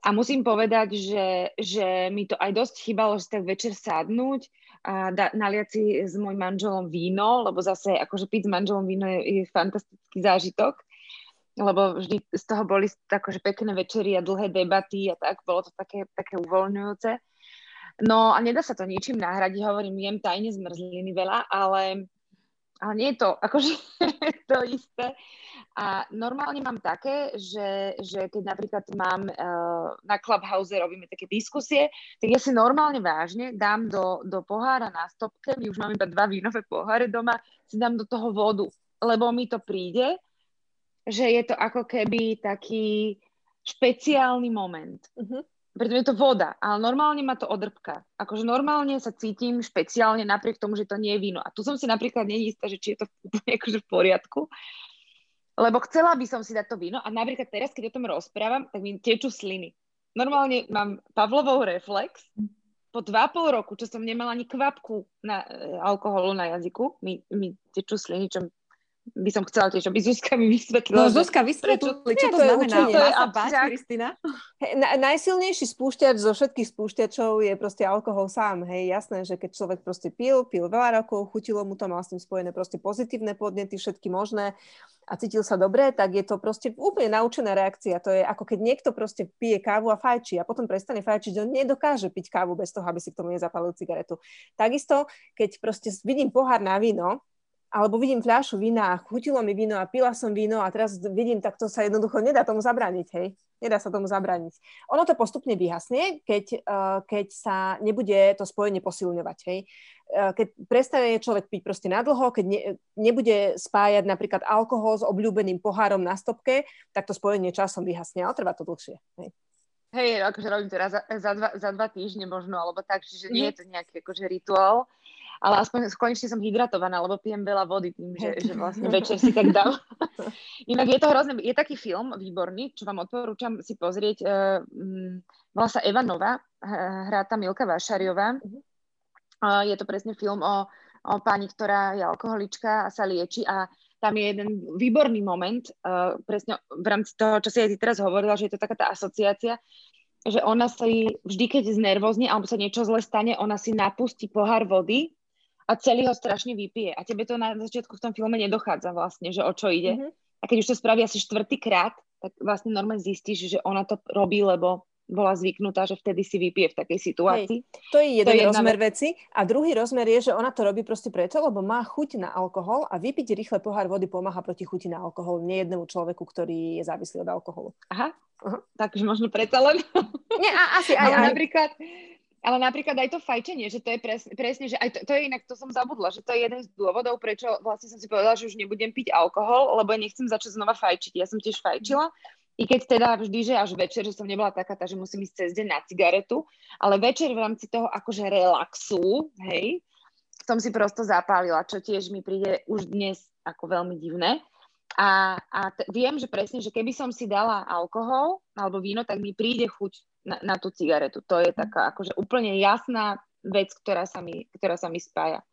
A musím povedať, že, že mi to aj dosť chýbalo, že tak večer sadnúť a da, naliať si s môjim manželom víno, lebo zase akože piť s manželom víno je, je fantastický zážitok, lebo vždy z toho boli akože pekné večery a dlhé debaty a tak, bolo to také, také uvoľňujúce. No a nedá sa to ničím nahradiť, hovorím, jem tajne zmrzliny veľa, ale ale nie je to akože to isté. A normálne mám také, že, že keď napríklad mám uh, na Clubhouse robíme také diskusie, tak ja si normálne vážne dám do, do pohára na stopke, my už máme iba dva vínové poháre doma, si dám do toho vodu, lebo mi to príde, že je to ako keby taký špeciálny moment. Uh-huh preto je to voda, ale normálne ma to odrbka. Akože normálne sa cítim špeciálne napriek tomu, že to nie je víno. A tu som si napríklad neistá, že či je to akože v poriadku. Lebo chcela by som si dať to víno a napríklad teraz, keď o tom rozprávam, tak mi tečú sliny. Normálne mám Pavlovou reflex, po dva pol roku, čo som nemala ani kvapku na, e, alkoholu na jazyku, mi, mi tečú sliny, čo by som chcela tiež, aby Zuzka mi vysvetlila. No Zuzka, vysvetli, čo to, to znamená. To je sa páči, Kristina. Na, najsilnejší spúšťač zo všetkých spúšťačov je proste alkohol sám. Hej, jasné, že keď človek proste pil, pil veľa rokov, chutilo mu to, mal s tým spojené proste pozitívne podnety, všetky možné a cítil sa dobre, tak je to proste úplne naučená reakcia. To je ako keď niekto proste pije kávu a fajčí a potom prestane fajčiť, on nedokáže piť kávu bez toho, aby si k tomu nezapalil cigaretu. Takisto, keď proste vidím pohár na víno, alebo vidím fľašu vína a chutilo mi víno a pila som víno a teraz vidím, tak to sa jednoducho nedá tomu zabrániť, hej. Nedá sa tomu zabrániť. Ono to postupne vyhasne, keď, uh, keď sa nebude to spojenie posilňovať, hej. Uh, keď prestane človek piť proste nadlho, keď ne, nebude spájať napríklad alkohol s obľúbeným pohárom na stopke, tak to spojenie časom vyhasne, ale trvá to dlhšie, hej. Hej, akože robím to raz za, za, dva, za dva týždne možno, alebo tak, čiže nie je to nejaký akože rituál ale aspoň konečne som hydratovaná, lebo pijem veľa vody tým, že, že vlastne večer si tak dám. Inak je to hrozné, je taký film výborný, čo vám odporúčam si pozrieť, uh, volá sa Eva Nova, hrá tam Milka Vášariová. Uh, je to presne film o, o pani, ktorá je alkoholička a sa lieči a tam je jeden výborný moment, uh, presne v rámci toho, čo si aj ty teraz hovorila, že je to taká tá asociácia, že ona si vždy, keď znervozne alebo sa niečo zle stane, ona si napustí pohár vody a celý ho strašne vypije. A tebe to na začiatku v tom filme nedochádza vlastne, že o čo ide. Mm-hmm. A keď už to spraví asi štvrtýkrát, tak vlastne normálne zistíš, že ona to robí, lebo bola zvyknutá, že vtedy si vypije v takej situácii. Hej, to je jeden to je rozmer ve- veci. A druhý rozmer je, že ona to robí proste preto, lebo má chuť na alkohol a vypiť rýchle pohár vody pomáha proti chuti na alkohol nejednému človeku, ktorý je závislý od alkoholu. Aha, uh-huh. takže možno preto len. Nie, a, asi aj, aj. napríklad, ale napríklad aj to fajčenie, že to je presne, presne že aj to, to je inak, to som zabudla, že to je jeden z dôvodov, prečo vlastne som si povedala, že už nebudem piť alkohol, lebo nechcem začať znova fajčiť. Ja som tiež fajčila, i keď teda vždy, že až večer, že som nebola taká tá, že musím ísť cez deň na cigaretu, ale večer v rámci toho akože relaxu, hej, som si prosto zapálila, čo tiež mi príde už dnes ako veľmi divné. A, a t- viem, že presne, že keby som si dala alkohol alebo víno, tak mi príde chuť na, na tú cigaretu. To je taká akože úplne jasná vec, ktorá sa mi, ktorá sa mi spája.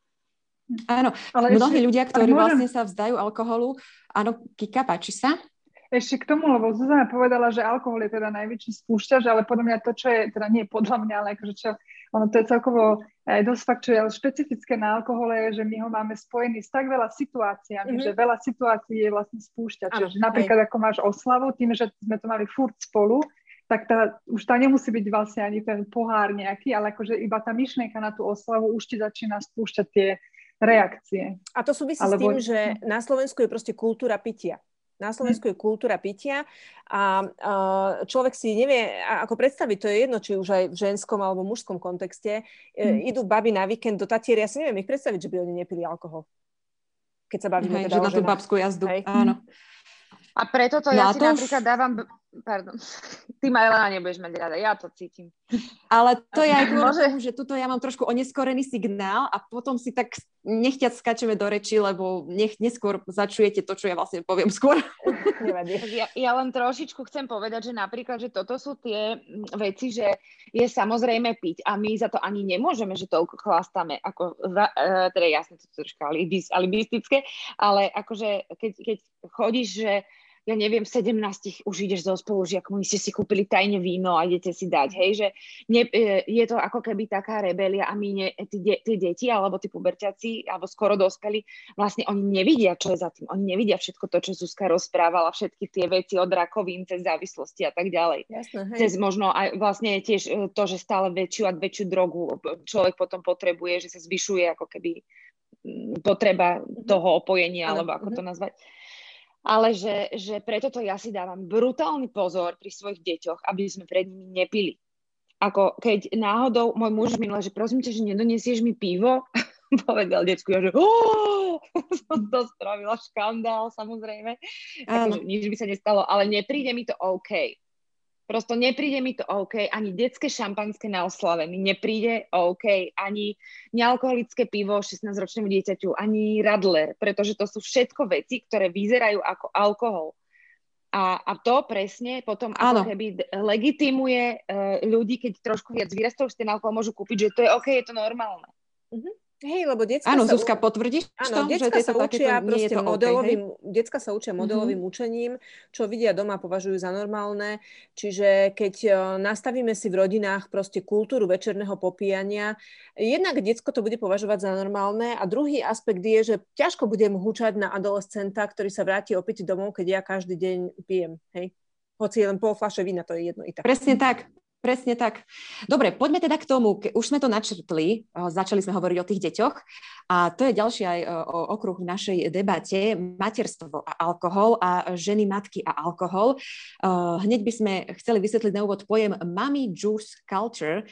Áno, ale mnohí ešte, ľudia, ktorí môžem... vlastne sa vzdajú alkoholu, áno, Kika, páči sa? Ešte k tomu, lebo Zuzana povedala, že alkohol je teda najväčší spúšťač, ale podľa mňa to, čo je, teda nie podľa mňa, ale akože čo, ono to je celkovo aj dosť fakt, čo je ale špecifické na alkohole, je, že my ho máme spojený s tak veľa situáciami, mm-hmm. že veľa situácií je vlastne spúšťač. Čiže napríklad ako máš oslavu, tým, že sme to mali furt spolu, tak tá, už tá nemusí byť vlastne ani ten pohár nejaký, ale akože iba tá myšlienka na tú oslavu už ti začína spúšťať tie reakcie. A to súvisí Alebo... s tým, že na Slovensku je proste kultúra pitia. Na Slovensku je kultúra pitia a človek si nevie ako predstaviť, to je jedno, či už aj v ženskom alebo mužskom kontexte, hmm. idú baby na víkend do Tatiery, ja si neviem ich predstaviť, že by oni nepili alkohol. Keď sa bavíme Hej, teda že na tú babskú jazdu, Hej. áno. A preto to no ja si napríklad už... dávam Pardon. Ty ma Elena nebudeš mať rada, ja to cítim. Ale to je aj kvôli tomu, že tuto ja mám trošku oneskorený signál a potom si tak nechťať skačeme do reči, lebo nech neskôr začujete to, čo ja vlastne poviem skôr. Ja, ja len trošičku chcem povedať, že napríklad, že toto sú tie mm, veci, že je samozrejme piť a my za to ani nemôžeme, že toľko chlastáme, ako, uh, teda jasne, to troška alibistické, ale akože keď, keď chodíš, že ja neviem, v 17 už ideš so spolužiakmi, ste si kúpili tajne víno a idete si dať, hej, že ne, e, je to ako keby taká rebelia a my, ne, tí, de, tí deti alebo tí puberťaci alebo skoro dospeli, vlastne oni nevidia, čo je za tým, oni nevidia všetko to, čo Zuzka rozprávala, všetky tie veci od rakovín cez závislosti a tak ďalej. Jasne, hej. Cez možno aj vlastne tiež e, to, že stále väčšiu a väčšiu drogu človek potom potrebuje, že sa zvyšuje ako keby potreba toho opojenia, alebo ako to nazvať. Ale že, že preto to ja si dávam brutálny pozor pri svojich deťoch, aby sme pred nimi nepili. Ako keď náhodou môj muž minul, že prosím ťa, že nedoniesieš mi pivo, povedal decku, ja, že som to spravila škandál, samozrejme. Takže nič by sa nestalo, ale nepríde mi to OK. Prosto nepríde mi to OK, ani detské šampanské na oslave mi nepríde OK, ani nealkoholické pivo 16-ročnému dieťaťu, ani radler, pretože to sú všetko veci, ktoré vyzerajú ako alkohol. A, a to presne potom ako keby legitimuje uh, ľudí, keď trošku viac vyrastú, už ten alkohol môžu kúpiť, že to je OK, je to normálne. Uh-huh. Hej, lebo decka Áno, sa... Zuzka, potvrdíš Áno, to, že sa učia proste modelovým, okay, decka sa učia modelovým mm-hmm. učením, čo vidia doma, považujú za normálne. Čiže keď uh, nastavíme si v rodinách proste kultúru večerného popíjania, jednak decko to bude považovať za normálne a druhý aspekt je, že ťažko budem húčať na adolescenta, ktorý sa vráti opäť domov, keď ja každý deň pijem. Hej? Hoci len pol fľaše vína, to je jedno i tak. Presne tak. Presne tak. Dobre, poďme teda k tomu. Už sme to načrtli, začali sme hovoriť o tých deťoch a to je ďalší aj okruh v našej debate. Materstvo a alkohol a ženy, matky a alkohol. Hneď by sme chceli vysvetliť na úvod pojem Mommy Juice Culture.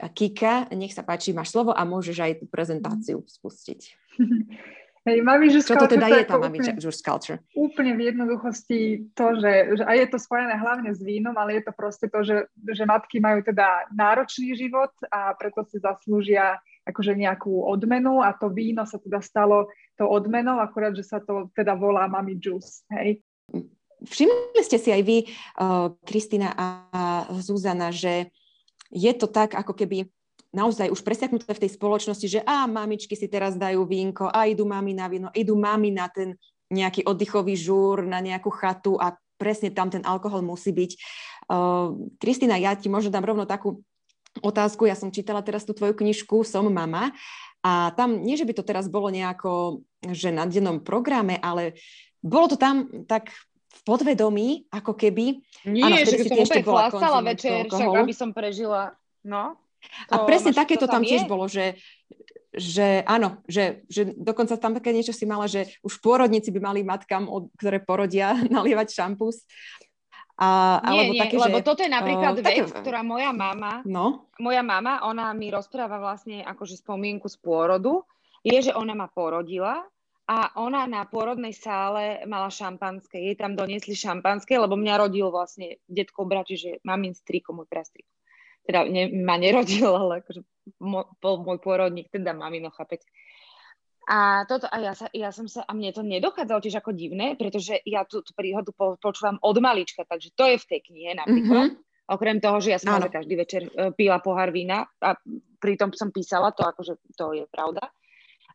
Kika, nech sa páči, máš slovo a môžeš aj prezentáciu spustiť. Hej, mami Čo to teda je tá mami juice culture? Úplne v jednoduchosti to, že, že a je to spojené hlavne s vínom, ale je to proste to, že, že matky majú teda náročný život a preto si zaslúžia akože nejakú odmenu a to víno sa teda stalo to odmenou, akurát, že sa to teda volá mami juice, hej. Všimli ste si aj vy, Kristina a Zuzana, že je to tak, ako keby naozaj už presiaknuté v tej spoločnosti, že a mamičky si teraz dajú vínko a idú mami na víno, idú mami na ten nejaký oddychový žúr, na nejakú chatu a presne tam ten alkohol musí byť. Uh, Kristýna, ja ti možno dám rovno takú otázku. Ja som čítala teraz tú tvoju knižku Som mama a tam, nie že by to teraz bolo nejako, že na dennom programe, ale bolo to tam tak v podvedomí, ako keby... Nie, ano, že som úplne chlastala večer, však aby som prežila. No. A presne takéto tam, tam tiež bolo, že, že áno, že, že dokonca tam také niečo si mala, že už pôrodníci by mali matkám, ktoré porodia, nalievať šampus. A, nie, alebo nie, také, lebo že, toto je napríklad uh, vec, také, ktorá moja mama, no? moja mama, ona mi rozpráva vlastne akože spomienku z pôrodu, je, že ona ma porodila a ona na pôrodnej sále mala šampanské. Jej tam doniesli šampanské, lebo mňa rodil vlastne detko brat, čiže mamin striko, môj prastriko teda ne, ma nerodil, ale akože bol môj pôrodník, teda mamino, chápete. A, toto, a ja, sa, ja som sa, a mne to nedochádzalo tiež ako divné, pretože ja tú, tú príhodu po, počúvam od malička, takže to je v tej knihe napríklad. Mm-hmm. Okrem toho, že ja som každý večer uh, pila pohár vína a pritom som písala to, akože to je pravda.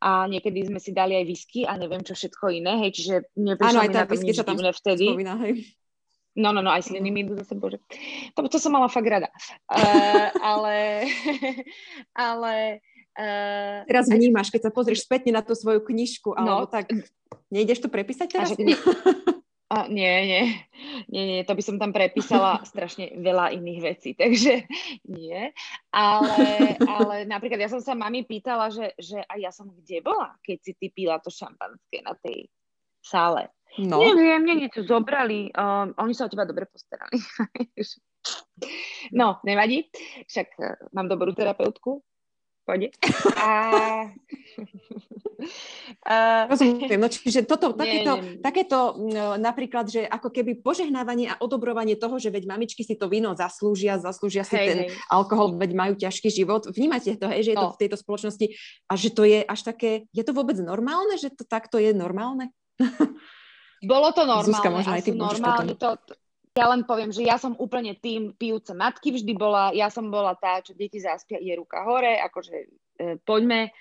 A niekedy sme si dali aj whisky a neviem čo všetko iné, hej, čiže neprišlo mi na to nič divné vtedy. Spomína, hej. No, no, no, aj sliny mi idú zase, bože. To, to som mala fakt rada. Uh, ale, ale Uh, teraz vnímaš, keď sa pozrieš spätne na tú svoju knižku, alebo no, tak nejdeš to prepísať teraz? A, nie, a, nie, nie, nie, nie, to by som tam prepísala strašne veľa iných vecí, takže nie. Ale, ale napríklad ja som sa mami pýtala, že, že a ja som kde bola, keď si ty pila to šampanské na tej sále. No. Neviem, mne niečo zobrali. Um, oni sa o teba dobre postarali. no, nevadí. Však uh, mám dobrú terapeutku. Pôjde. A... Uh, Rozumiem, no čiže toto, nie, takéto, nie. takéto no, napríklad, že ako keby požehnávanie a odobrovanie toho, že veď mamičky si to víno zaslúžia, zaslúžia si hej, ten hej. alkohol, veď majú ťažký život. Vnímate to, hej, že je no. to v tejto spoločnosti a že to je až také, je to vôbec normálne, že to takto je normálne? Bolo to normálne. Zuzka, možno aj ty normálne to, ja len poviem, že ja som úplne tým pijúce matky vždy bola, ja som bola tá, čo deti zaspia, je ruka hore, akože e, poďme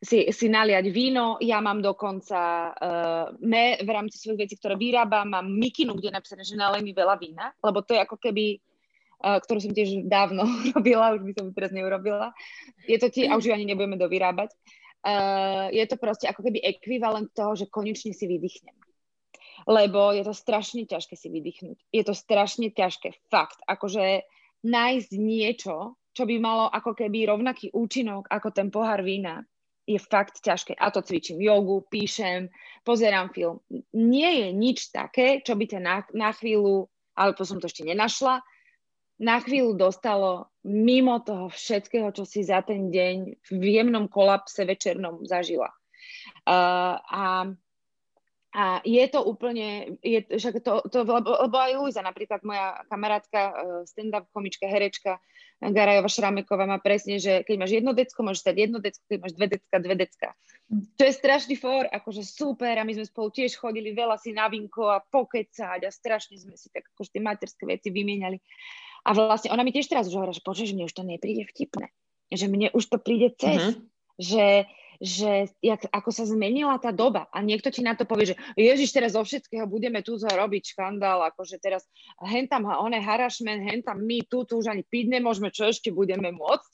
si, si naliať víno. Ja mám dokonca uh, me v rámci svojich vecí, ktoré vyrábam, mám mikinu, kde je napísané, že nalej mi veľa vína, lebo to je ako keby uh, ktorú som tiež dávno robila, už by som teraz neurobila. Je to tie, a už ju ani nebudeme dovyrábať. Uh, je to proste ako keby ekvivalent toho, že konečne si vydýchnem lebo je to strašne ťažké si vydýchnuť. Je to strašne ťažké, fakt. Akože nájsť niečo, čo by malo ako keby rovnaký účinok ako ten pohár vína, je fakt ťažké. A to cvičím jogu, píšem, pozerám film. Nie je nič také, čo by ťa na, na chvíľu, alebo som to ešte nenašla, na chvíľu dostalo mimo toho všetkého, čo si za ten deň v jemnom kolapse večernom zažila. Uh, a a je to úplne, je, však to, to, lebo, lebo aj Luisa, napríklad moja kamarátka, e, stand-up komička, herečka, Garajova Šrameková má presne, že keď máš jedno decko, môžeš stať jedno decko, keď máš dve decka, dve decka. To je strašný for, akože super a my sme spolu tiež chodili veľa si na vinko a pokecať a strašne sme si tak akože tie materské veci vymieniali. A vlastne ona mi tiež teraz už hovorí, že počuť, mne už to nepríde vtipné. Že mne už to príde cez. Uh-huh. Že, že jak, ako sa zmenila tá doba a niekto ti na to povie, že Ježiš, teraz zo všetkého budeme tu robiť škandál, akože teraz hen tam oné harassment, hen tam my tu, tu už ani piť nemôžeme, čo ešte budeme môcť.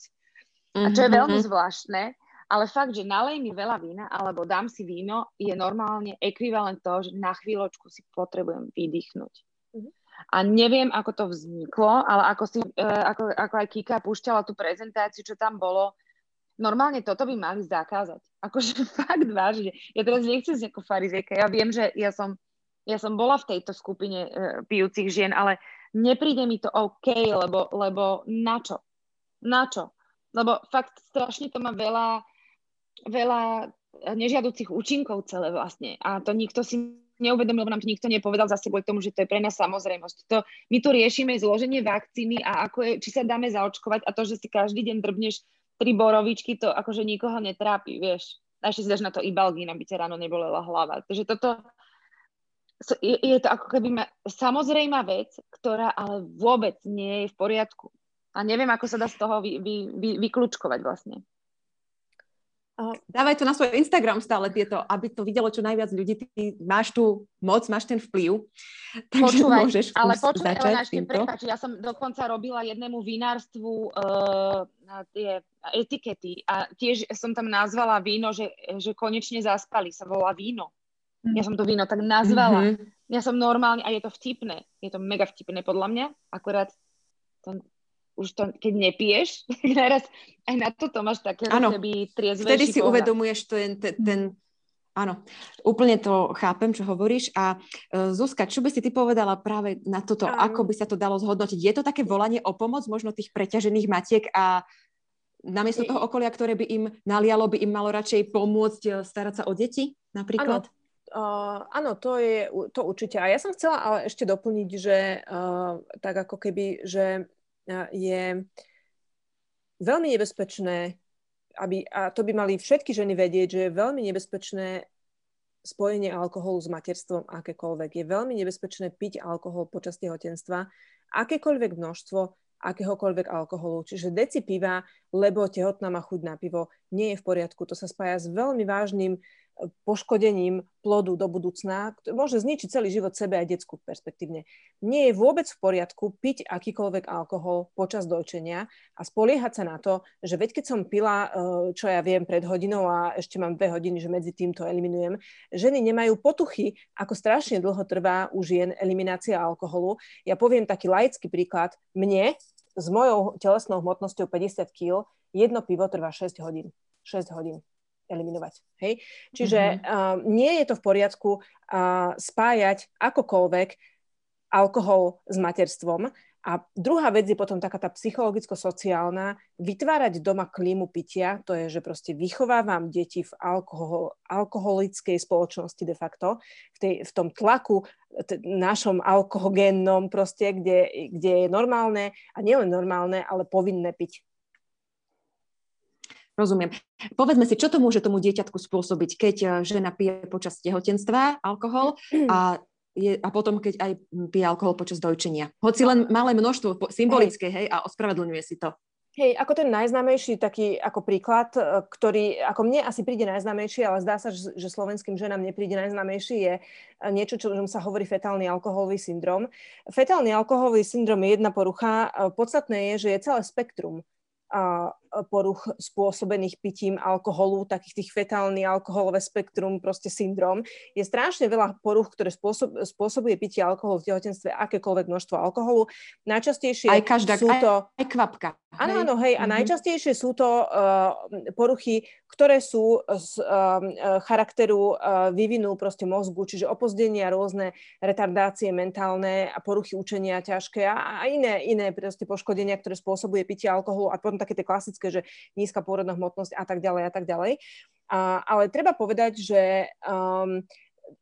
A čo je mhm, veľmi mhm. zvláštne, ale fakt, že nalej mi veľa vína alebo dám si víno, je normálne ekvivalent toho, že na chvíľočku si potrebujem vydýchnuť. Mm-hmm. A neviem, ako to vzniklo, ale ako, si, e, ako, ako aj Kika púšťala tú prezentáciu, čo tam bolo, normálne toto by mali zakázať. Akože fakt vážne. Ja teraz nechcem z ako farizejka. Ja viem, že ja som, ja som bola v tejto skupine uh, pijúcich žien, ale nepríde mi to OK, lebo, lebo na čo? Na čo? Lebo fakt strašne to má veľa, veľa nežiaducich účinkov celé vlastne. A to nikto si neuvedomil, lebo nám to nikto nepovedal zase kvôli tomu, že to je pre nás samozrejmosť. To, my tu riešime zloženie vakcíny a ako je, či sa dáme zaočkovať a to, že si každý deň drbneš tri borovičky, to akože nikoho netrápi, vieš. A ešte si dáš na to ibalgín, aby ťa ráno nebolela hlava. Takže toto je, je to ako keby ma, samozrejmá vec, ktorá ale vôbec nie je v poriadku. A neviem, ako sa dá z toho vy, vy, vy, vyklúčkovať vlastne. Dávaj to na svoj Instagram stále tieto, aby to videlo čo najviac ľudí. Ty máš tu moc, máš ten vplyv. Takže počúvaj, môžeš ale počúvaj, Elena, ešte prepáč, ja som dokonca robila jednému vinárstvu uh, tie etikety a tiež som tam nazvala víno, že, že konečne zaspali, sa volá víno. Mm. Ja som to víno tak nazvala. Mm-hmm. Ja som normálne, a je to vtipné, je to mega vtipné podľa mňa, akurát to už to, keď nepiješ, tak naraz aj na toto máš také ano, triezvejší Vtedy si pohľad. uvedomuješ ten, ten, ten Áno, úplne to chápem, čo hovoríš. A uh, Zuzka, čo by si ty povedala práve na toto, um, ako by sa to dalo zhodnotiť? Je to také volanie o pomoc možno tých preťažených matiek a namiesto toho okolia, ktoré by im nalialo, by im malo radšej pomôcť e, starať sa o deti napríklad? Áno, Uh, áno, to je to určite. A ja som chcela ale ešte doplniť, že uh, tak ako keby, že je veľmi nebezpečné, aby, a to by mali všetky ženy vedieť, že je veľmi nebezpečné spojenie alkoholu s materstvom akékoľvek. Je veľmi nebezpečné piť alkohol počas tehotenstva, akékoľvek množstvo, akéhokoľvek alkoholu. Čiže deci piva, lebo tehotná má chuť na pivo, nie je v poriadku. To sa spája s veľmi vážnym poškodením plodu do budúcna, môže zničiť celý život sebe a decku perspektívne. Nie je vôbec v poriadku piť akýkoľvek alkohol počas dojčenia a spoliehať sa na to, že veď keď som pila, eh, čo ja viem, pred hodinou a ešte mám dve hodiny, že medzi tým to eliminujem, ženy nemajú potuchy, ako strašne dlho trvá u žien eliminácia alkoholu. Ja poviem taký laický príklad. Mne s mojou telesnou hmotnosťou 50 kg jedno pivo trvá 6 hodín. 6 hodín eliminovať. Hej? Čiže mm-hmm. uh, nie je to v poriadku uh, spájať akokoľvek alkohol s materstvom. A druhá vec je potom taká tá psychologicko-sociálna, vytvárať doma klímu pitia, to je, že proste vychovávam deti v alkohol, alkoholickej spoločnosti de facto, v, tej, v tom tlaku t- našom alkohogénnom proste, kde, kde je normálne, a nielen normálne, ale povinné piť. Rozumiem. Povedzme si, čo to môže tomu dieťatku spôsobiť, keď eh, žena pije počas tehotenstva alkohol a, je, a potom, keď aj pije alkohol počas dojčenia. Hoci len malé množstvo, symbolické, hej, a ospravedlňuje si to. Hej, ako ten najznámejší taký ako príklad, eh, ktorý ako mne asi príde najznámejší, ale zdá sa, že, slovenským ženám nepríde najznámejší, je eh, niečo, čo sa hovorí fetálny alkoholový syndrom. Fetálny alkoholový syndrom je jedna porucha. Podstatné je, že je celé spektrum poruch spôsobených pitím alkoholu, takých tých fetálny alkoholové spektrum, proste syndrom. Je strašne veľa poruch, ktoré spôsob, spôsobuje pitie alkoholu v tehotenstve, akékoľvek množstvo alkoholu. Najčastejšie aj každá, sú to... Aj, aj kvapka. Áno, áno, hej. A mm-hmm. najčastejšie sú to uh, poruchy, ktoré sú z uh, charakteru uh, vyvinu proste mozgu, čiže opozdenia, rôzne retardácie mentálne a poruchy učenia ťažké a, a iné, iné proste poškodenia, ktoré spôsobuje pitie alkoholu a potom také tie klasické, že nízka pôrodná hmotnosť a tak ďalej a tak ďalej. A, ale treba povedať, že um,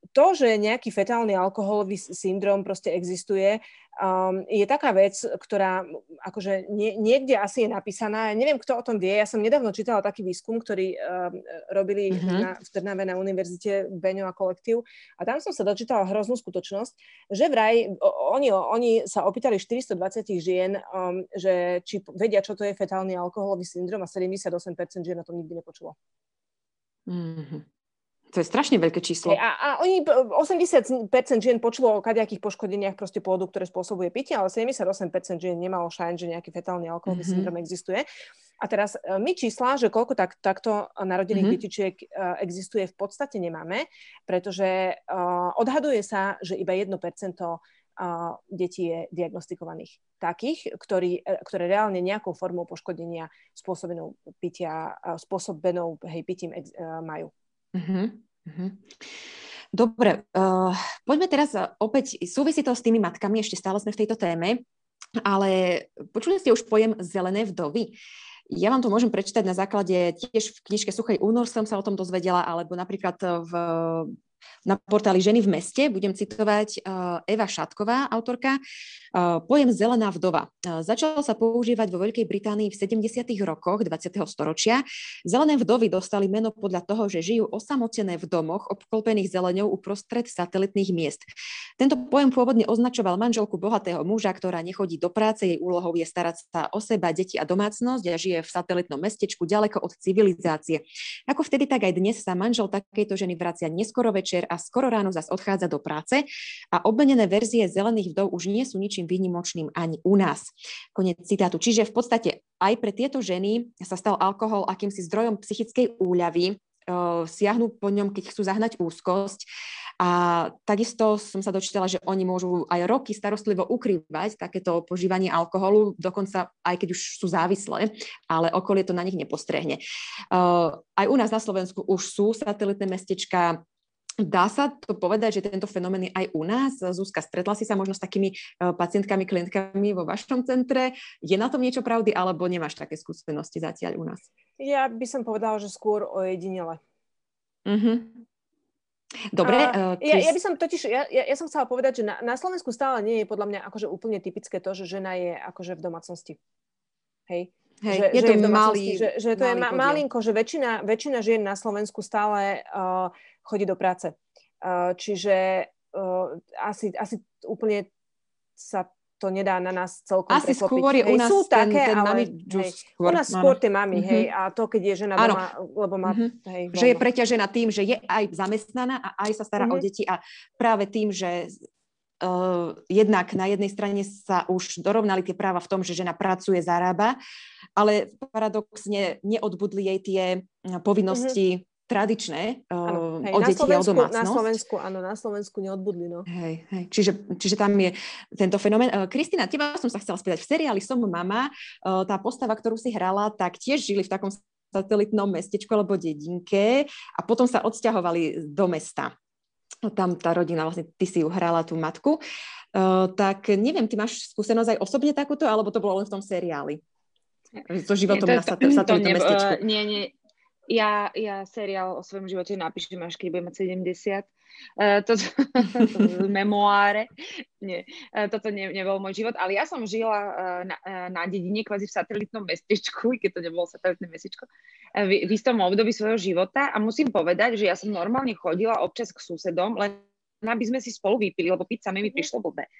to, že nejaký fetálny alkoholový syndrom proste existuje, um, je taká vec, ktorá akože nie, niekde asi je napísaná. Ja neviem, kto o tom vie. Ja som nedávno čítala taký výskum, ktorý um, robili mm-hmm. na, v Trnave na univerzite Beňo a kolektív. A tam som sa dočítala hroznú skutočnosť, že vraj oni, oni sa opýtali 420 žien, um, že či vedia, čo to je fetálny alkoholový syndrom a 78% žien o tom nikdy nepočulo. Mm-hmm. To je strašne veľké číslo. A, a oni, 80% žien počulo o kadejakých poškodeniach proste pôdu, ktoré spôsobuje pitie, ale 78% žien nemalo šajn, že nejaký fetálny alkoholový mm-hmm. syndrom existuje. A teraz e, my čísla, že koľko tak, takto narodených mm-hmm. detičiek e, existuje, v podstate nemáme, pretože uh, odhaduje sa, že iba 1% uh, detí je diagnostikovaných takých, ktorí, ktoré reálne nejakou formou poškodenia spôsobenou pitia, spôsobenou hej, pitím uh, majú. Uh-huh. Dobre, uh, poďme teraz opäť, súvisí to s tými matkami, ešte stále sme v tejto téme, ale počuli ste už pojem zelené vdovy? Ja vám to môžem prečítať na základe, tiež v knižke Suchej únor som sa o tom dozvedela, alebo napríklad v na portáli Ženy v meste. Budem citovať uh, Eva Šatková, autorka. Uh, pojem zelená vdova. Uh, začal sa používať vo Veľkej Británii v 70. rokoch 20. storočia. Zelené vdovy dostali meno podľa toho, že žijú osamotené v domoch obklopených zeleňou uprostred satelitných miest. Tento pojem pôvodne označoval manželku bohatého muža, ktorá nechodí do práce, jej úlohou je starať sa o seba, deti a domácnosť a žije v satelitnom mestečku ďaleko od civilizácie. Ako vtedy, tak aj dnes sa manžel takejto ženy vracia neskoro večer a skoro ráno zas odchádza do práce a obmenené verzie zelených vdov už nie sú ničím výnimočným ani u nás. Konec citátu. Čiže v podstate aj pre tieto ženy sa stal alkohol akýmsi zdrojom psychickej úľavy, siahnu po ňom, keď chcú zahnať úzkosť. A takisto som sa dočítala, že oni môžu aj roky starostlivo ukrývať takéto požívanie alkoholu, dokonca aj keď už sú závislé, ale okolie to na nich nepostrehne. Aj u nás na Slovensku už sú satelitné mestečka, Dá sa to povedať, že tento fenomén je aj u nás? Zuzka, stretla si sa možno s takými uh, pacientkami, klientkami vo vašom centre? Je na tom niečo pravdy, alebo nemáš také skúsenosti zatiaľ u nás? Ja by som povedala, že skôr o jedinele. Mm-hmm. Dobre. Uh, ja, ja by som totiž, ja, ja, ja som chcela povedať, že na, na Slovensku stále nie je podľa mňa akože úplne typické to, že žena je akože v domácnosti. Hej. Hej, že, je že to je malý, že, že to malý je ma, malinko, že väčšina, väčšina žien na Slovensku stále uh, chodí do práce. Uh, čiže uh, asi, asi úplne sa to nedá na nás celkom Asi preklopiť. skôr je u nás sú ten, také, ten ale, hej, skôr, u nás skôr tie mami, mm-hmm. hej, a to, keď je žena doma, lebo má, mm-hmm. hej, Že je preťažená tým, že je aj zamestnaná a aj sa stará mm-hmm. o deti a práve tým, že uh, jednak na jednej strane sa už dorovnali tie práva v tom, že žena pracuje, zarába, ale paradoxne neodbudli jej tie povinnosti mm-hmm tradičné uh, hej, o deti a o domácnosť. Na Slovensku, áno, na Slovensku neodbudli, no. Hej, hej. Čiže, čiže tam je tento fenomén. Uh, Kristina, teba som sa chcela spýtať. V seriáli Som mama, uh, tá postava, ktorú si hrala, tak tiež žili v takom satelitnom mestečku alebo dedinke a potom sa odsťahovali do mesta. Tam tá rodina, vlastne ty si ju hrala, tú matku. Uh, tak neviem, ty máš skúsenosť aj osobne takúto, alebo to bolo len v tom seriáli? So životom nie, to, na satelitnom mestečku. Uh, nie, nie, ja, ja seriál o svojom živote napíšem až keď budem mať 70. Uh, toto, to memoáre. Nie, uh, toto ne, nebol môj život, ale ja som žila uh, na, uh, na dedine, kvázi v satelitnom mestečku, keď to nebolo satelitné mestečko, uh, v, v istom období svojho života a musím povedať, že ja som normálne chodila občas k susedom, len aby sme si spolu vypili, lebo piť sami mi prišlo blbé.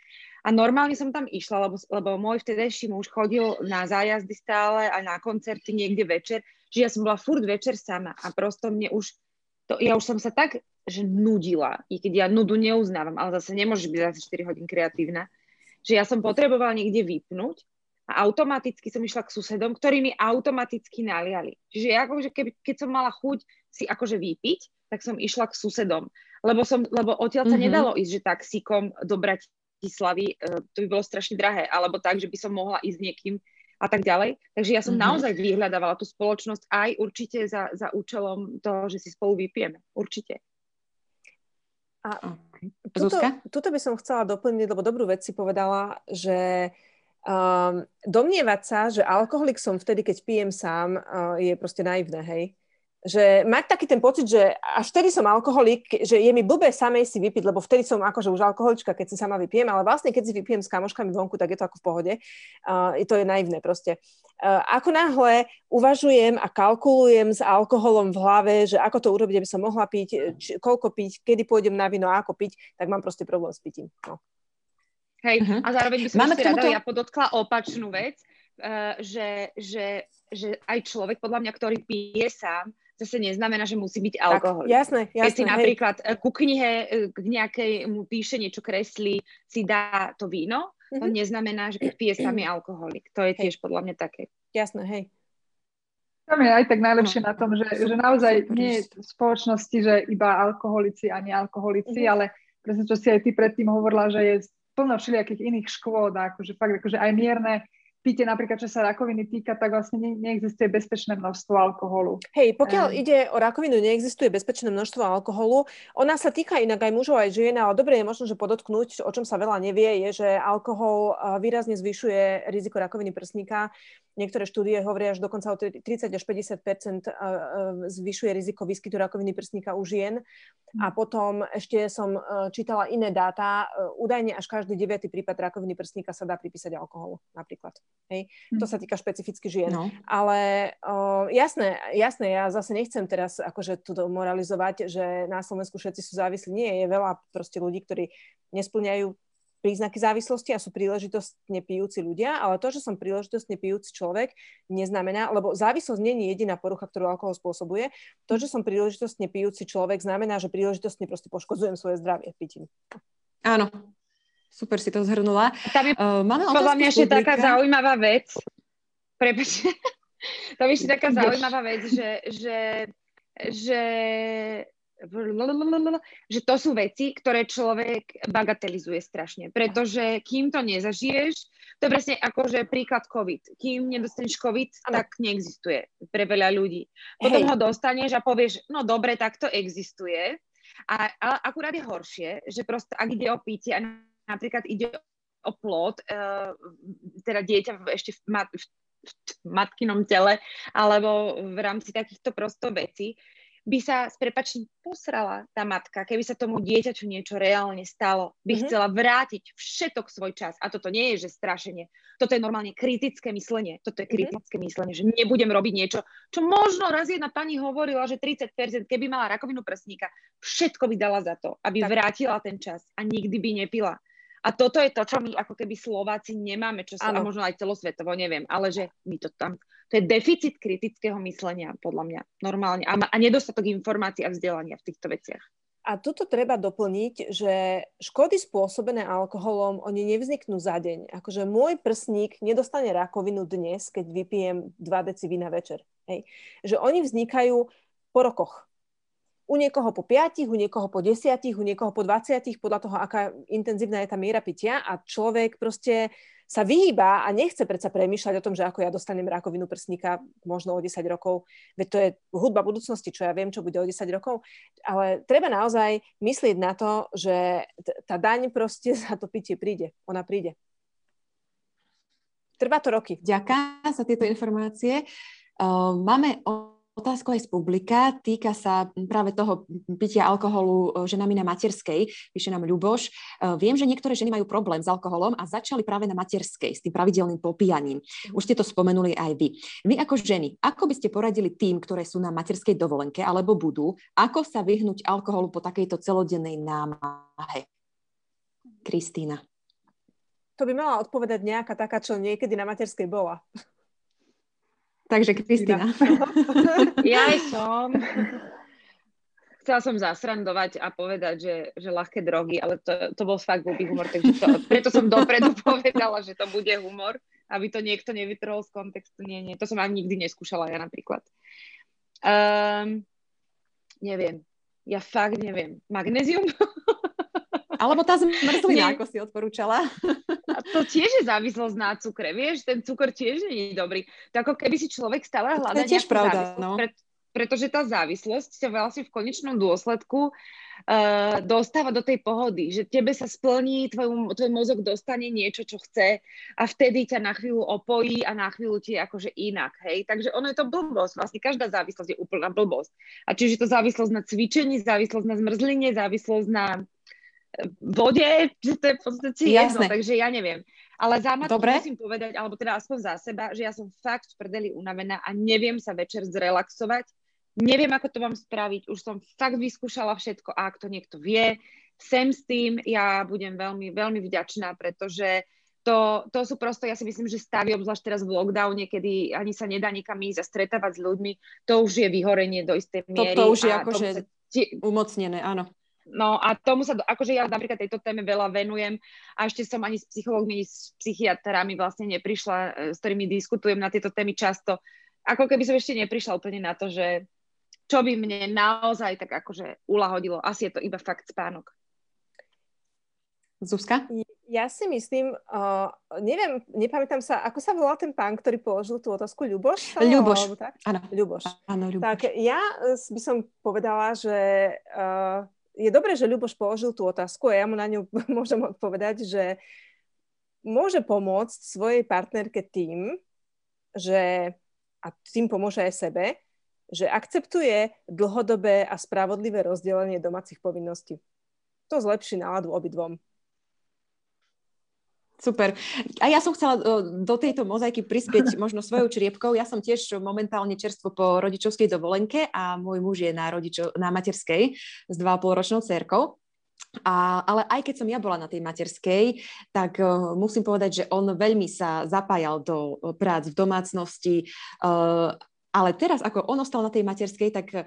A normálne som tam išla, lebo, lebo môj vtedajší muž chodil na zájazdy stále a na koncerty niekde večer, že ja som bola furt večer sama a prosto mne už, to, ja už som sa tak, že nudila, i keď ja nudu neuznávam, ale zase nemôžeš byť zase 4 hodín kreatívna, že ja som potrebovala niekde vypnúť a automaticky som išla k susedom, ktorí mi automaticky naliali. Čiže ja akože keby, keď som mala chuť si akože vypiť, tak som išla k susedom. Lebo, som, lebo odtiaľ sa mm-hmm. nedalo ísť, že taxíkom do Bratislavy, uh, to by bolo strašne drahé, alebo tak, že by som mohla ísť niekým a tak ďalej. Takže ja som mm-hmm. naozaj vyhľadávala tú spoločnosť aj určite za, za účelom toho, že si spolu vypijeme. Určite. A tuto, tuto by som chcela doplniť, lebo dobrú vec si povedala, že um, domnievať sa, že alkoholik som vtedy, keď pijem sám, uh, je proste naivné, hej? Že mať taký ten pocit, že až vtedy som alkoholik, že je mi blbé samej si vypiť, lebo vtedy som akože už alkoholička, keď si sama vypijem, ale vlastne keď si vypijem s kamoškami vonku, tak je to ako v pohode. Uh, to je naivné proste. Uh, ako náhle uvažujem a kalkulujem s alkoholom v hlave, že ako to urobiť, aby som mohla piť, či, koľko piť, kedy pôjdem na víno a ako piť, tak mám proste problém s pitím. No. Hej, uh-huh. a zároveň by som Máme ešte rada, ja podotkla opačnú vec, uh, že, že, že aj človek, podľa mňa, ktorý pije sám, zase neznamená, že musí byť alkohol. Tak, jasné, jasné. Keď si hej. napríklad e, ku knihe, e, k nejakej mu píše niečo kreslí, si dá to víno, mm-hmm. to mhm. neznamená, že keď pije sami alkoholik. To je hej. tiež podľa mňa také. Jasné, hej. Tam je aj tak najlepšie no. na tom, že, že naozaj nie je v spoločnosti, že iba alkoholici a nealkoholici, mm-hmm. ale presne čo si aj ty predtým hovorila, že je plno všelijakých iných škôd, akože fakt akože aj mierne píte napríklad, čo sa rakoviny týka, tak vlastne ne, neexistuje bezpečné množstvo alkoholu. Hej, pokiaľ um, ide o rakovinu, neexistuje bezpečné množstvo alkoholu. Ona sa týka inak aj mužov, aj žien, ale dobre je možno, že podotknúť, o čom sa veľa nevie, je, že alkohol výrazne zvyšuje riziko rakoviny prsníka. Niektoré štúdie hovoria, že dokonca o 30 až 50% zvyšuje riziko výskytu rakoviny prsníka u žien. A hm. potom ešte som e, čítala iné dáta. E, údajne až každý deviatý prípad rakoviny prsníka sa dá pripísať alkoholu napríklad. Hej? To hm. sa týka špecificky žien. No. Ale o, jasné, jasné, ja zase nechcem teraz akože tu moralizovať, že na Slovensku všetci sú závislí. Nie, je veľa proste ľudí, ktorí nesplňajú príznaky závislosti a sú príležitostne pijúci ľudia, ale to, že som príležitostne pijúci človek, neznamená, lebo závislosť nie je jediná porucha, ktorú alkohol spôsobuje. To, že som príležitostne pijúci človek, znamená, že príležitostne proste poškodzujem svoje zdravie pitím. Áno, super si to zhrnula. Tam je uh, máme podľa mňa ešte taká zaujímavá vec. Prepačte. Tam je ešte taká zaujímavá vec, že, že, že že to sú veci, ktoré človek bagatelizuje strašne, pretože kým to nezažiješ, to je presne ako, že príklad COVID. Kým nedostaneš COVID, tak neexistuje pre veľa ľudí. Potom Hej. ho dostaneš a povieš, no dobre, tak to existuje. A, ale akurát je horšie, že proste, ak ide o pitie a napríklad ide o plod, uh, teda dieťa ešte v, mat, v, v matkinom tele, alebo v rámci takýchto prosto vecí, by sa s prepačím posrala tá matka, keby sa tomu dieťaču niečo reálne stalo, by mm-hmm. chcela vrátiť všetok svoj čas. A toto nie je, že strašenie. Toto je normálne kritické myslenie. Toto je mhm. kritické mm-hmm. myslenie, že nebudem robiť niečo, čo možno raz jedna pani hovorila, že 30%, keby mala rakovinu prsníka, všetko by dala za to, aby tak. vrátila ten čas a nikdy by nepila. A toto je to, čo my ako keby Slováci nemáme, čo sa, a možno aj celosvetovo, neviem, ale že my to tam to je deficit kritického myslenia, podľa mňa, normálne. A, a nedostatok informácií a vzdelania v týchto veciach. A tuto treba doplniť, že škody spôsobené alkoholom, oni nevzniknú za deň. Akože môj prsník nedostane rakovinu dnes, keď vypijem 2 deci vína večer. Hej. Že oni vznikajú po rokoch. U niekoho po 5, u niekoho po 10, u niekoho po 20, podľa toho, aká intenzívna je tá miera pitia a človek proste sa vyhýba a nechce predsa premýšľať o tom, že ako ja dostanem rakovinu prsníka možno o 10 rokov, veď to je hudba budúcnosti, čo ja viem, čo bude o 10 rokov, ale treba naozaj myslieť na to, že tá daň proste za to pitie príde, ona príde. Trvá to roky. Ďakujem za tieto informácie. Uh, máme otázku aj z publika. Týka sa práve toho pitia alkoholu e, ženami na materskej. Píše nám Ľuboš. E, viem, že niektoré ženy majú problém s alkoholom a začali práve na materskej s tým pravidelným popíjaním. Už ste to spomenuli aj vy. Vy ako ženy, ako by ste poradili tým, ktoré sú na materskej dovolenke alebo budú, ako sa vyhnúť alkoholu po takejto celodennej námahe? Kristýna. To by mala odpovedať nejaká taká, čo niekedy na materskej bola. Takže Kristina. Ja som. Chcela som zasrandovať a povedať, že, že ľahké drogy, ale to, to bol fakt blbý humor, takže to, preto som dopredu povedala, že to bude humor. aby to niekto nevytrhol z kontextu. Nie, nie, to som ani nikdy neskúšala ja napríklad. Um, neviem. Ja fakt neviem. Magnézium? Alebo tá zmrzlina, ako si odporúčala. To tiež je závislosť na cukre, vieš, ten cukor tiež nie je dobrý. To ako keby si človek stále hľadá tiež pravda, no. Pre, pretože tá závislosť sa vlastne v konečnom dôsledku uh, dostáva do tej pohody, že tebe sa splní, tvoj, tvoj mozog dostane niečo, čo chce a vtedy ťa na chvíľu opojí a na chvíľu ti je akože inak, hej. Takže ono je to blbosť, vlastne každá závislosť je úplná blbosť. A čiže to závislosť na cvičení, závislosť na zmrzline, závislosť na vode, že to je v podstate jedno, takže ja neviem. Ale za matku Dobre. musím povedať, alebo teda aspoň za seba, že ja som fakt v prdeli unavená a neviem sa večer zrelaxovať. Neviem, ako to mám spraviť. Už som fakt vyskúšala všetko a ak to niekto vie, sem s tým, ja budem veľmi, veľmi vďačná, pretože to, to sú prosto, ja si myslím, že stavy, obzvlášť teraz v lockdowne, kedy ani sa nedá nikam ísť a stretávať s ľuďmi, to už je vyhorenie do istej miery. To, to už je akože umocnené, áno. No a tomu sa, akože ja napríklad tejto téme veľa venujem a ešte som ani s psychológmi, s psychiatrami vlastne neprišla, e, s ktorými diskutujem na tieto témy často. Ako keby som ešte neprišla úplne na to, že čo by mne naozaj tak akože ulahodilo. Asi je to iba fakt spánok. Zuzka? Ja si myslím, uh, neviem, nepamätám sa, ako sa volal ten pán, ktorý položil tú otázku, Ľuboš? Ľuboš, áno. Ľuboš. Áno, Ľuboš. Tak ja by som povedala, že uh, je dobré, že Ľuboš položil tú otázku a ja mu na ňu môžem odpovedať, že môže pomôcť svojej partnerke tým, že, a tým pomôže aj sebe, že akceptuje dlhodobé a spravodlivé rozdelenie domácich povinností. To zlepší náladu obidvom. Super. A ja som chcela do tejto mozaiky prispieť možno svojou čriepkou. Ja som tiež momentálne čerstvo po rodičovskej dovolenke a môj muž je na, rodičo, na materskej s 2,5 ročnou cerkou. A, ale aj keď som ja bola na tej materskej, tak uh, musím povedať, že on veľmi sa zapájal do prác v domácnosti, uh, ale teraz, ako on ostal na tej materskej, tak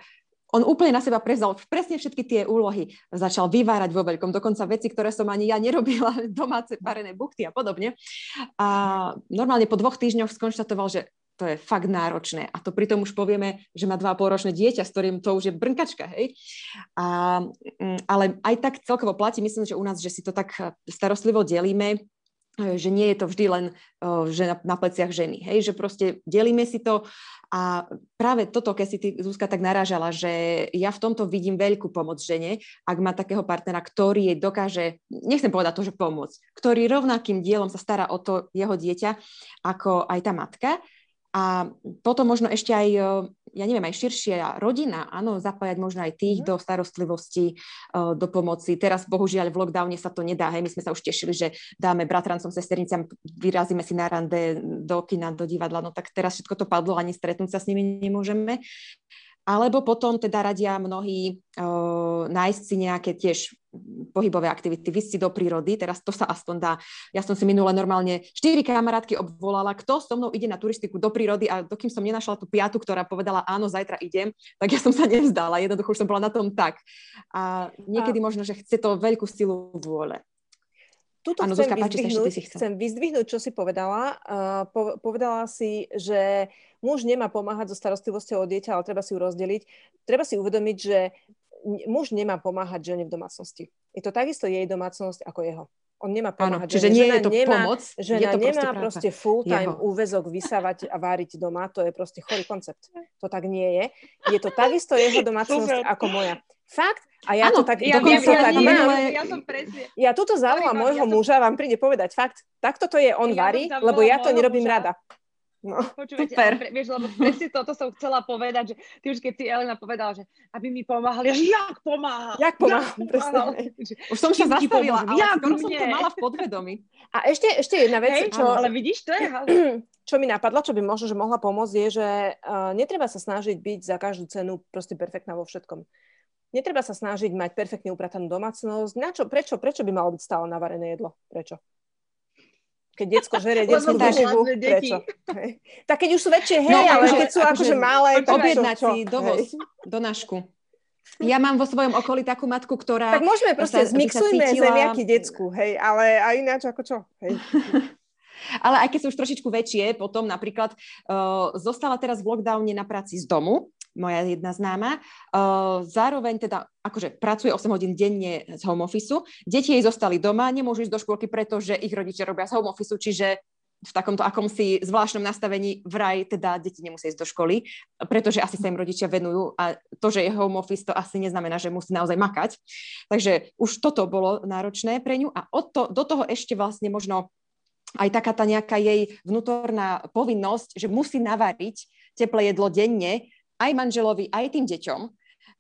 on úplne na seba prezal presne všetky tie úlohy. Začal vyvárať vo veľkom, dokonca veci, ktoré som ani ja nerobila, domáce parené bukty a podobne. A normálne po dvoch týždňoch skonštatoval, že to je fakt náročné. A to pritom už povieme, že má dva ročné dieťa, s ktorým to už je brnkačka, hej. A, mm, ale aj tak celkovo platí, myslím, že u nás, že si to tak starostlivo delíme, že nie je to vždy len že na, na pleciach ženy, hej, že proste delíme si to a práve toto, keď si ty, Zuzka, tak narážala, že ja v tomto vidím veľkú pomoc žene, ak má takého partnera, ktorý jej dokáže, nechcem povedať to, že pomôcť, ktorý rovnakým dielom sa stará o to jeho dieťa, ako aj tá matka. A potom možno ešte aj ja neviem, aj širšia rodina, áno, zapájať možno aj tých mm. do starostlivosti, uh, do pomoci. Teraz bohužiaľ v lockdowne sa to nedá, hej, my sme sa už tešili, že dáme bratrancom, sesternicam, vyrazíme si na rande do kina, do divadla, no tak teraz všetko to padlo, ani stretnúť sa s nimi nemôžeme. Alebo potom teda radia mnohí uh, nájsť si nejaké tiež pohybové aktivity, vysť si do prírody, teraz to sa aspoň dá. Ja som si minule normálne štyri kamarátky obvolala, kto so mnou ide na turistiku do prírody a dokým som nenašla tú piatu, ktorá povedala áno, zajtra idem, tak ja som sa nevzdala, jednoducho už som bola na tom tak. A niekedy a... možno, že chce to veľkú silu vôle. Tuto ano, chcem, Zuzka, vyzdvihnúť, páči, chcem vyzdvihnúť, čo si povedala. Uh, po, povedala si, že muž nemá pomáhať so starostlivosťou o dieťa, ale treba si ju rozdeliť. Treba si uvedomiť, že muž nemá pomáhať žene v domácnosti. Je to takisto jej domácnosť ako jeho. On nemá pomáhať. Áno, čiže nie žena je to nemá, pomoc, žena je to nemá proste, proste full-time jeho. úvezok vysávať a váriť doma. To je proste chorý koncept. To tak nie je. Je to takisto jeho domácnosť ako moja. Fakt? A ja ano, to tak, ja, dokonca ja, tak ja, mám. Ja, som presne. Ja tuto zavolám môjho ja som... muža, vám príde povedať fakt, takto to je, on ja varí, lebo ja to nerobím muža. rada. No, Počúvajte, super. Ale, vieš, lebo presne toto som chcela povedať, že ty už keď si Elena povedala, že aby mi pomáhali, že jak pomáha? Jak pomáha, presne. Už som sa zastavila, ale jak skoro som to mala v podvedomí. A ešte, ešte jedna vec, Hej, čo... Ale vidíš, to je Čo mi napadlo, čo by možno, že mohla pomôcť, je, že uh, netreba sa snažiť byť za každú cenu proste perfektná vo všetkom. Netreba sa snažiť mať perfektne upratanú domácnosť. Na čo, prečo, prečo by malo byť stále navarené jedlo? Prečo? keď detsko žerie detskú výživu, prečo? Hej. Tak keď už sú väčšie, hej, no, ale keď sú akože malé, tak objednať si dovoz, do našku. Ja mám vo svojom okolí takú matku, ktorá... Tak môžeme proste, sa, zmixujme cítila... zemiaky decku, hej, ale a ináč ako čo, hej. Ale aj keď sú už trošičku väčšie, potom napríklad uh, zostala teraz v lockdowne na práci z domu, moja jedna známa. Uh, zároveň teda akože pracuje 8 hodín denne z home office. Deti jej zostali doma, nemôžu ísť do škôlky, pretože ich rodičia robia z home office, čiže v takomto akomsi zvláštnom nastavení vraj teda deti nemusia ísť do školy, pretože asi sa im rodičia venujú a to, že je home office, to asi neznamená, že musí naozaj makať. Takže už toto bolo náročné pre ňu a od to, do toho ešte vlastne možno aj taká tá nejaká jej vnútorná povinnosť, že musí navariť teplé jedlo denne aj manželovi, aj tým deťom.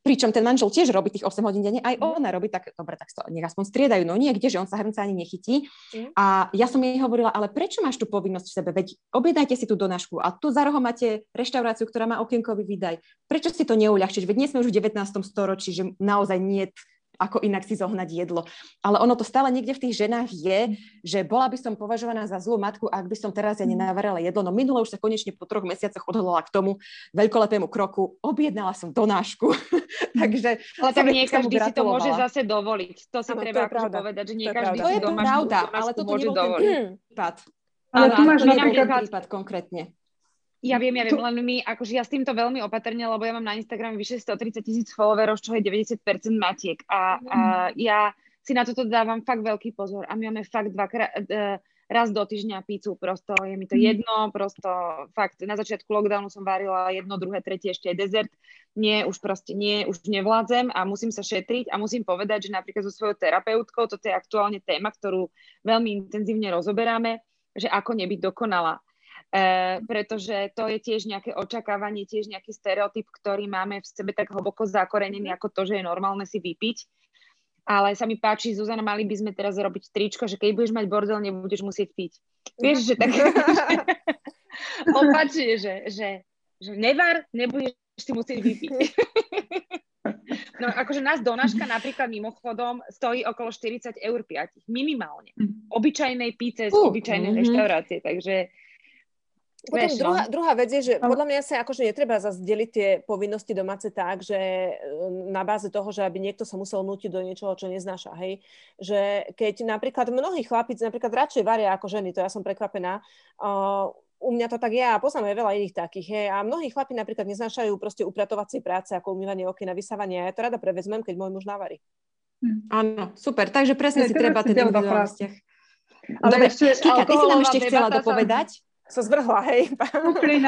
Pričom ten manžel tiež robí tých 8 hodín denne, aj mhm. ona robí tak, dobre, tak to nech aspoň striedajú, no niekde, že on sa hrnca ani nechytí. Mm. A ja som jej hovorila, ale prečo máš tú povinnosť v sebe? Veď objednajte si tú donášku a tu za rohom máte reštauráciu, ktorá má okienkový výdaj. Prečo si to neuľahčiť? Veď nie sme už v 19. storočí, že naozaj nie ako inak si zohnať jedlo. Ale ono to stále niekde v tých ženách je, že bola by som považovaná za zlú matku, ak by som teraz ja nenavarala jedlo. No minule už sa konečne po troch mesiacoch odhodlala k tomu veľkolepému kroku. Objednala som donášku. Takže... Ale tak nie každý si to môže zase dovoliť. To si ano, treba to akože povedať, že nie to každý to si je pravda, ale toto nebol ten prípad. Ale, ale tu máš napríklad prípad konkrétne. Ja viem, ja viem, len my, akože ja s týmto veľmi opatrne, lebo ja mám na Instagrame vyše 130 tisíc followerov, čo je 90% matiek. A, a ja si na toto dávam fakt veľký pozor. A my máme fakt dvakrát, e, raz do týždňa pícu, prosto je mi to mhm. jedno, prosto fakt na začiatku lockdownu som varila jedno, druhé, tretie, ešte aj dezert. Nie, už proste nie, už nevládzem a musím sa šetriť a musím povedať, že napríklad so svojou terapeutkou, toto je aktuálne téma, ktorú veľmi intenzívne rozoberáme, že ako nebyť dokonalá. E, pretože to je tiež nejaké očakávanie, tiež nejaký stereotyp, ktorý máme v sebe tak hlboko zakorenený ako to, že je normálne si vypiť. Ale sa mi páči, Zuzana, mali by sme teraz robiť tričko, že keď budeš mať bordel, nebudeš musieť piť. Vieš, že tak opačne, že, že, že nevar, nebudeš si musieť vypiť. No akože nás donáška napríklad mimochodom stojí okolo 40 eur 5, minimálne. Mhm. Obyčajnej píce z uh, obyčajnej uh-huh. reštaurácie, takže potom Veš, druhá, no. druhá vec je, že podľa mňa sa akože netreba zazdeliť tie povinnosti domáce tak, že e, na báze toho, že aby niekto sa musel nútiť do niečoho, čo neznáša, hej. Že keď napríklad mnohí chlapíci napríklad radšej varia ako ženy, to ja som prekvapená, uh, u mňa to tak je a poznám aj veľa iných takých. Hej. A mnohí chlapi napríklad neznášajú proste upratovacie práce ako umývanie okien a vysávanie. A ja to rada prevezmem, keď môj muž navarí. Hm. Áno, super. Takže presne si treba ten individuálny vzťah. Ale Dobre, ešte, Kika, ty si nám ešte chcela dopovedať? sa zvrhla, hej.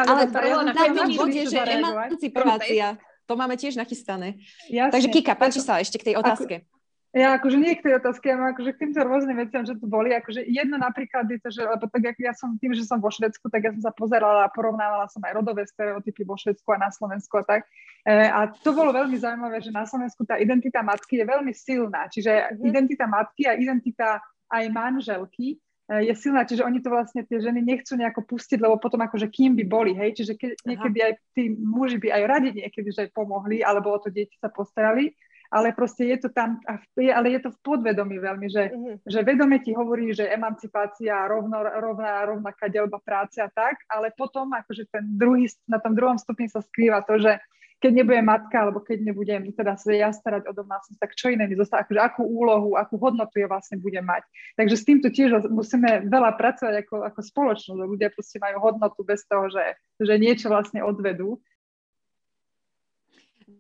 Ale na bode, že emancipácia, to máme tiež nachystané. Jasne. Takže Kika, páči sa ešte k tej otázke. Ja akože nie k tej otázke, ja mám akože k týmto rôznym veciam, že tu boli. Akože jedno napríklad je to, že, lebo tak jak ja som tým, že som vo Švedsku, tak ja som sa pozerala a porovnávala som aj rodové stereotypy vo Švedsku a na Slovensku a tak. E, a to bolo veľmi zaujímavé, že na Slovensku tá identita matky je veľmi silná. Čiže mm-hmm. identita matky a identita aj manželky je silná, čiže oni to vlastne tie ženy nechcú nejako pustiť, lebo potom akože kým by boli, hej, čiže keď, niekedy aj tí muži by aj radi niekedy, že pomohli, alebo o to dieťa sa postarali, ale proste je to tam, ale je to v podvedomí veľmi, že, uh-huh. že vedome ti hovorí, že emancipácia, rovno, rovná, rovnaká delba práce a tak, ale potom akože ten druhý, na tom druhom stupni sa skrýva to, že keď nebudem matka, alebo keď nebudem teda sa ja starať o domácnosť, tak čo iné mi zostane, akože akú úlohu, akú hodnotu ja vlastne budem mať. Takže s týmto tiež musíme veľa pracovať ako, ako spoločnosť, ľudia proste majú hodnotu bez toho, že, že niečo vlastne odvedú.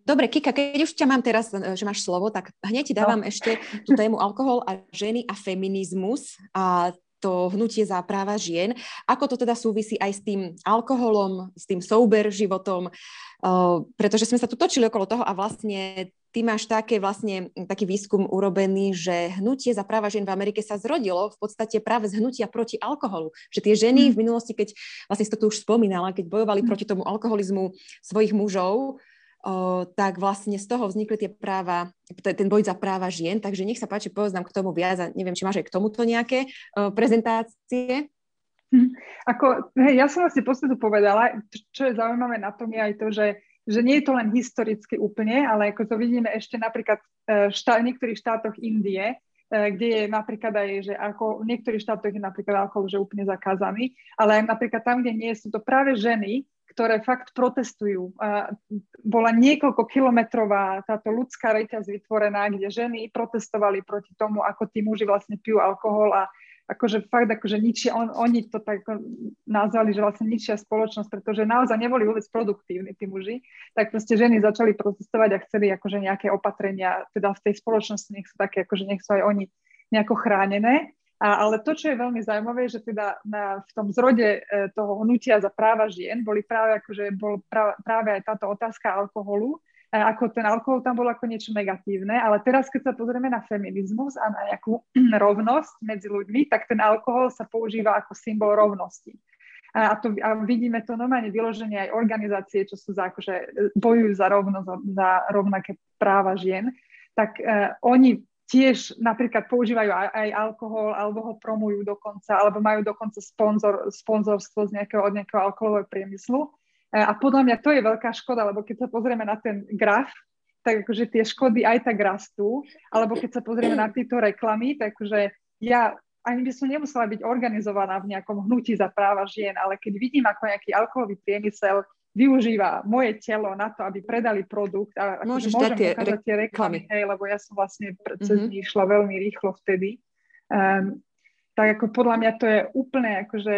Dobre, Kika, keď už ťa mám teraz, že máš slovo, tak hneď ti dávam no. ešte tú tému alkohol a ženy a feminizmus. A to hnutie za práva žien. Ako to teda súvisí aj s tým alkoholom, s tým souber životom, pretože sme sa tu točili okolo toho a vlastne ty máš také vlastne taký výskum urobený, že hnutie za práva žien v Amerike sa zrodilo v podstate práve z hnutia proti alkoholu. Že tie ženy v minulosti, keď vlastne si to tu už spomínala, keď bojovali proti tomu alkoholizmu svojich mužov, tak vlastne z toho vznikli tie práva, ten boj za práva žien, takže nech sa páči, povedz k tomu viac a neviem, či máš aj k tomuto nejaké prezentácie. Hm. Ako, hej, ja som vlastne posledu povedala, čo je zaujímavé na tom je aj to, že, že nie je to len historicky úplne, ale ako to vidíme ešte napríklad e, štá, niektorých štátoch Indie, e, kde je napríklad aj, že ako v niektorých štátoch je napríklad alkohol že úplne zakázaný, ale aj napríklad tam, kde nie sú to práve ženy, ktoré fakt protestujú. A bola niekoľko kilometrová táto ľudská reťaz vytvorená, kde ženy protestovali proti tomu, ako tí muži vlastne pijú alkohol a akože fakt akože ničia, on, oni to tak nazvali, že vlastne ničia spoločnosť, pretože naozaj neboli vôbec produktívni tí muži, tak proste ženy začali protestovať a chceli akože nejaké opatrenia, teda v tej spoločnosti nech sú také, akože nech sú aj oni nejako chránené. A, ale to, čo je veľmi zaujímavé, že teda na, v tom zrode e, toho hnutia za práva žien boli práve, akože bol práve, práve aj táto otázka alkoholu, ako ten alkohol tam bol ako niečo negatívne, ale teraz, keď sa pozrieme na feminizmus a na nejakú rovnosť medzi ľuďmi, tak ten alkohol sa používa ako symbol rovnosti. A, to, a vidíme to normálne vyloženie aj organizácie, čo sú za, akože, bojujú za rovnosť, za rovnaké práva žien, tak uh, oni tiež napríklad používajú aj, aj alkohol, alebo ho promujú dokonca, alebo majú dokonca sponzor, sponzorstvo z nejakého, od nejakého alkoholového priemyslu. E, a podľa mňa to je veľká škoda, lebo keď sa pozrieme na ten graf, tak akože tie škody aj tak rastú, alebo keď sa pozrieme na tieto reklamy, tak akože ja ani by som nemusela byť organizovaná v nejakom hnutí za práva žien, ale keď vidím, ako nejaký alkoholový priemysel využíva moje telo na to, aby predali produkt a akože môžem tie ukázať tie reklamy, hej, lebo ja som vlastne cez mm-hmm. išla veľmi rýchlo vtedy, um, tak ako podľa mňa to je úplne akože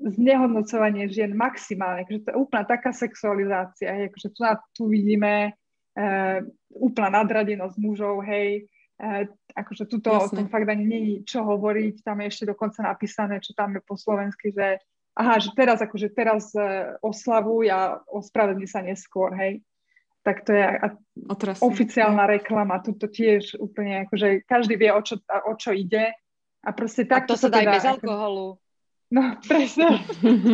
znehodnocovanie žien maximálne, akože to je úplná taká sexualizácia, hej, akože tu, tu vidíme uh, úplná nadradenosť mužov, hej, uh, akože tuto Jasne. o tom fakt ani není čo hovoriť, tam je ešte dokonca napísané, čo tam je po slovensky, že aha, že teraz akože teraz uh, oslavuj a ospravedlni sa neskôr, hej. Tak to je a, oficiálna reklama, tuto tiež úplne akože každý vie, o čo, o čo ide a proste tak. A to sa dá teda, bez alkoholu. No, presne.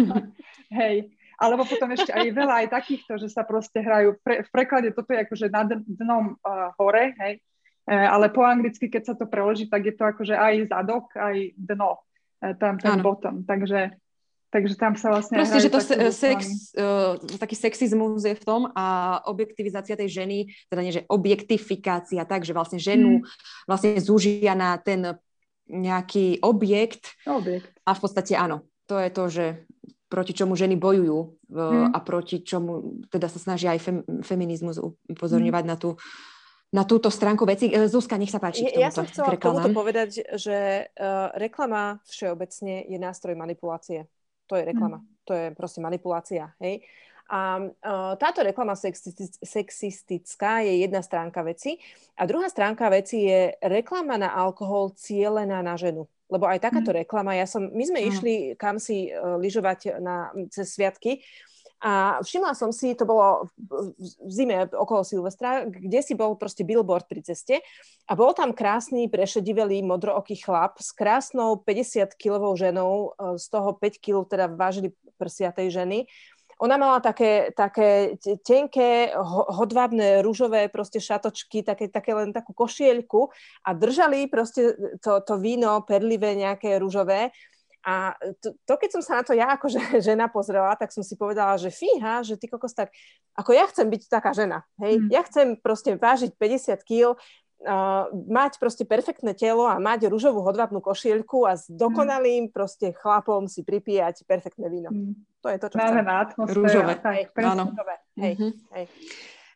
Hej. Alebo potom ešte aj veľa aj takýchto, že sa proste hrajú, pre, v preklade toto je akože na dnom uh, hore, hej, e, ale po anglicky, keď sa to preloží, tak je to akože aj zadok, aj dno, e, tam ten ano. bottom, takže Takže tam sa vlastne... Proste, že to sex, uh, taký sexizmus je v tom a objektivizácia tej ženy, teda nie, že objektifikácia, tak, že vlastne ženu hmm. vlastne zúžia na ten nejaký objekt. Objekt. A v podstate áno, to je to, že proti čomu ženy bojujú hmm. a proti čomu teda sa snažia aj fem, feminizmus upozorňovať hmm. na tú na túto stránku veci. E, Zuzka, nech sa páči. Ja, ja som chcela k tomuto povedať, že uh, reklama všeobecne je nástroj manipulácie. To je reklama. Hmm. To je proste manipulácia. Hej? A uh, táto reklama sexistická je jedna stránka veci. A druhá stránka veci je reklama na alkohol cielená na ženu. Lebo aj takáto mm. reklama, ja som, my sme mm. išli kam si uh, lyžovať na, cez sviatky a všimla som si, to bolo v zime okolo Silvestra, kde si bol proste billboard pri ceste a bol tam krásny, prešedivelý, modrooký chlap s krásnou 50-kilovou ženou, z toho 5 kg teda vážili prsia tej ženy ona mala také, také tenké, hodvábne, rúžové proste šatočky, také, také len takú košielku a držali proste to, to víno perlivé nejaké rúžové. A to, to, keď som sa na to ja ako žena pozrela, tak som si povedala, že fíha, že ty kokos tak, ako ja chcem byť taká žena, hej, mm. ja chcem proste vážiť 50 kg, uh, mať proste perfektné telo a mať rúžovú hodvábnu košielku a s mm. dokonalým mm. proste chlapom si pripíjať perfektné víno. Mm. To je to, čo Práve chcem. atmosféru. Rúžové. Tak, Áno. Hej, mm-hmm. hej.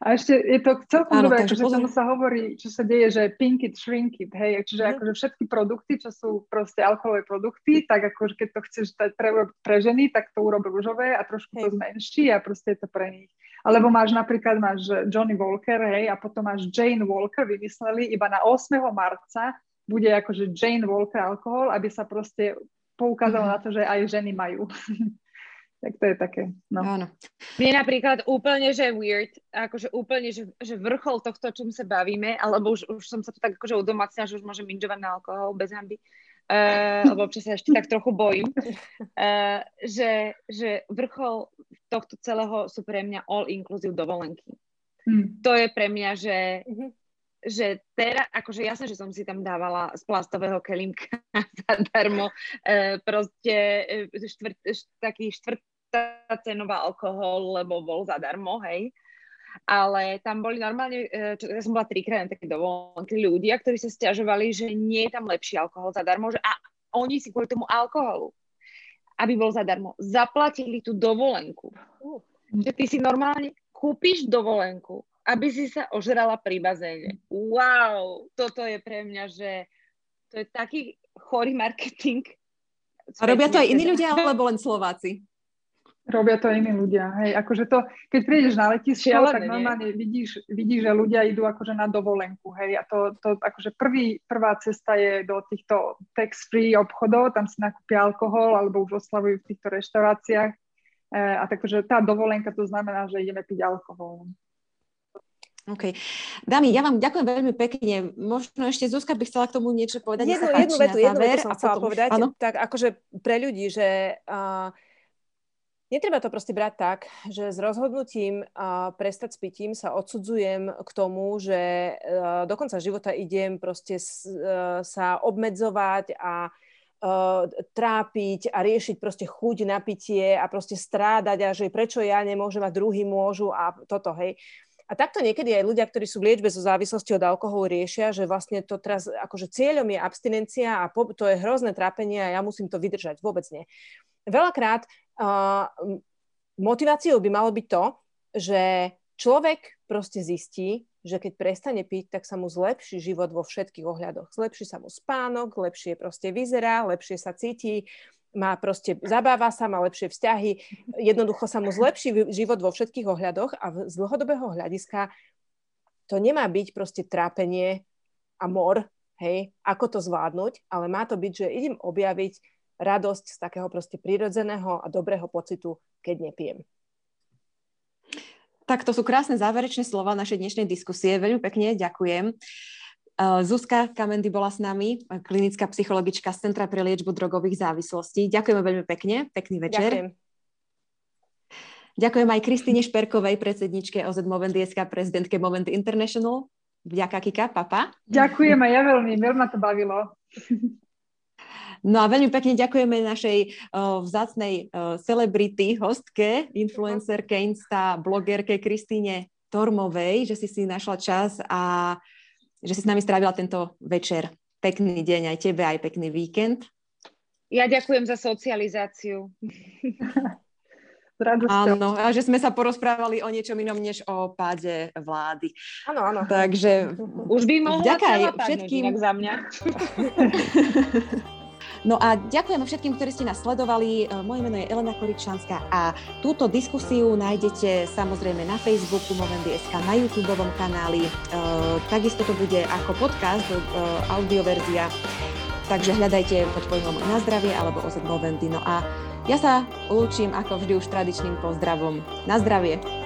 A ešte je to celkom dobré, akože tomu sa hovorí, čo sa deje, že pink it, shrink it, hej, čiže mm. akože všetky produkty, čo sú proste alkoholové produkty, tak akože keď to chceš dať pre, pre ženy, tak to urob rúžové a trošku hej. to zmenší a proste je to pre nich. Alebo máš napríklad, máš Johnny Walker, hej, a potom máš Jane Walker, vymysleli iba na 8. marca bude akože Jane Walker alkohol, aby sa proste poukázalo mm. na to, že aj ženy majú. tak to je také, no. Áno. Mne napríklad úplne, že weird, akože úplne, že, že vrchol tohto, o čom sa bavíme, alebo už, už som sa to tak akože udomacnila, že už môžem minžovať na alkohol bez hamby, uh, lebo občas sa ešte tak trochu bojím, uh, že, že vrchol tohto celého sú pre mňa all-inclusive dovolenky. Hmm. To je pre mňa, že, mm-hmm. že teraz, akože jasné, že som si tam dávala z plastového kelimka zadarmo, uh, proste uh, štvrt, št, taký štvrtá cenová alkohol, lebo bol zadarmo, hej ale tam boli normálne, e, čo, ja som bola trikrát na také dovolenky, ľudia, ktorí sa stiažovali, že nie je tam lepší alkohol zadarmo, že a oni si kvôli tomu alkoholu, aby bol zadarmo, zaplatili tú dovolenku. Uh, že ty si normálne kúpiš dovolenku, aby si sa ožrala pri bazéne. Wow, toto je pre mňa, že to je taký chorý marketing. A robia to aj iní ľudia, alebo len Slováci? Robia to iní ľudia. Hej, akože to, keď prídeš na letisko, Šialené, tak normálne vidíš, vidíš, že ľudia idú akože na dovolenku. Hej, a to, to akože prvý, prvá cesta je do týchto tax-free obchodov, tam si nakúpia alkohol alebo už oslavujú v týchto reštauráciách. E, a takže tá dovolenka to znamená, že ideme piť alkohol. OK. Dámy, ja vám ďakujem veľmi pekne. Možno ešte Zuzka by chcela k tomu niečo povedať. Jednu, jednu vetu, jednu vetu som chcela potom... povedať. Áno? Tak akože pre ľudí, že uh, Netreba to proste brať tak, že s rozhodnutím a prestať s pitím sa odsudzujem k tomu, že uh, do konca života idem proste uh, sa obmedzovať a uh, trápiť a riešiť proste chuť na pitie a proste strádať a že prečo ja nemôžem a druhý môžu a toto, hej. A takto niekedy aj ľudia, ktorí sú v liečbe zo závislosti od alkoholu, riešia, že vlastne to teraz, akože cieľom je abstinencia a po, to je hrozné trápenie a ja musím to vydržať. Vôbec nie. Veľakrát uh, motiváciou by malo byť to, že človek proste zistí, že keď prestane piť, tak sa mu zlepší život vo všetkých ohľadoch. Zlepší sa mu spánok, lepšie proste vyzerá, lepšie sa cíti, má proste, zabáva sa, má lepšie vzťahy, jednoducho sa mu zlepší život vo všetkých ohľadoch a z dlhodobého hľadiska to nemá byť proste trápenie a mor, hej, ako to zvládnuť, ale má to byť, že idem objaviť radosť z takého proste prirodzeného a dobrého pocitu, keď nepijem. Tak to sú krásne záverečné slova našej dnešnej diskusie. Veľmi pekne ďakujem. Zuzka Kamendy bola s nami, klinická psychologička z Centra pre liečbu drogových závislostí. Ďakujeme veľmi pekne, pekný večer. Ďakujem. Ďakujem aj Kristine Šperkovej, predsedničke OZ Movendy SK, prezidentke Momenty International. Vďaka Kika, papa. Ďakujem aj ja veľmi, veľmi ma to bavilo. No a veľmi pekne ďakujeme našej uh, vzácnej uh, celebrity, hostke, influencerke, insta, blogerke Kristýne Tormovej, že si si našla čas a že si s nami strávila tento večer. Pekný deň aj tebe, aj pekný víkend. Ja ďakujem za socializáciu. Áno, a že sme sa porozprávali o niečom inom, než o páde vlády. Áno, áno. Takže už by mohla celá všetkým za mňa. No a ďakujeme všetkým, ktorí ste nás sledovali. E, moje meno je Elena Koričanská a túto diskusiu nájdete samozrejme na Facebooku Movendy.sk, na YouTube kanáli. E, takisto to bude ako podcast, e, audioverzia. Takže hľadajte pod pojmom Na zdravie alebo OZ Movendy. No a ja sa lúčim ako vždy už tradičným pozdravom. Na zdravie!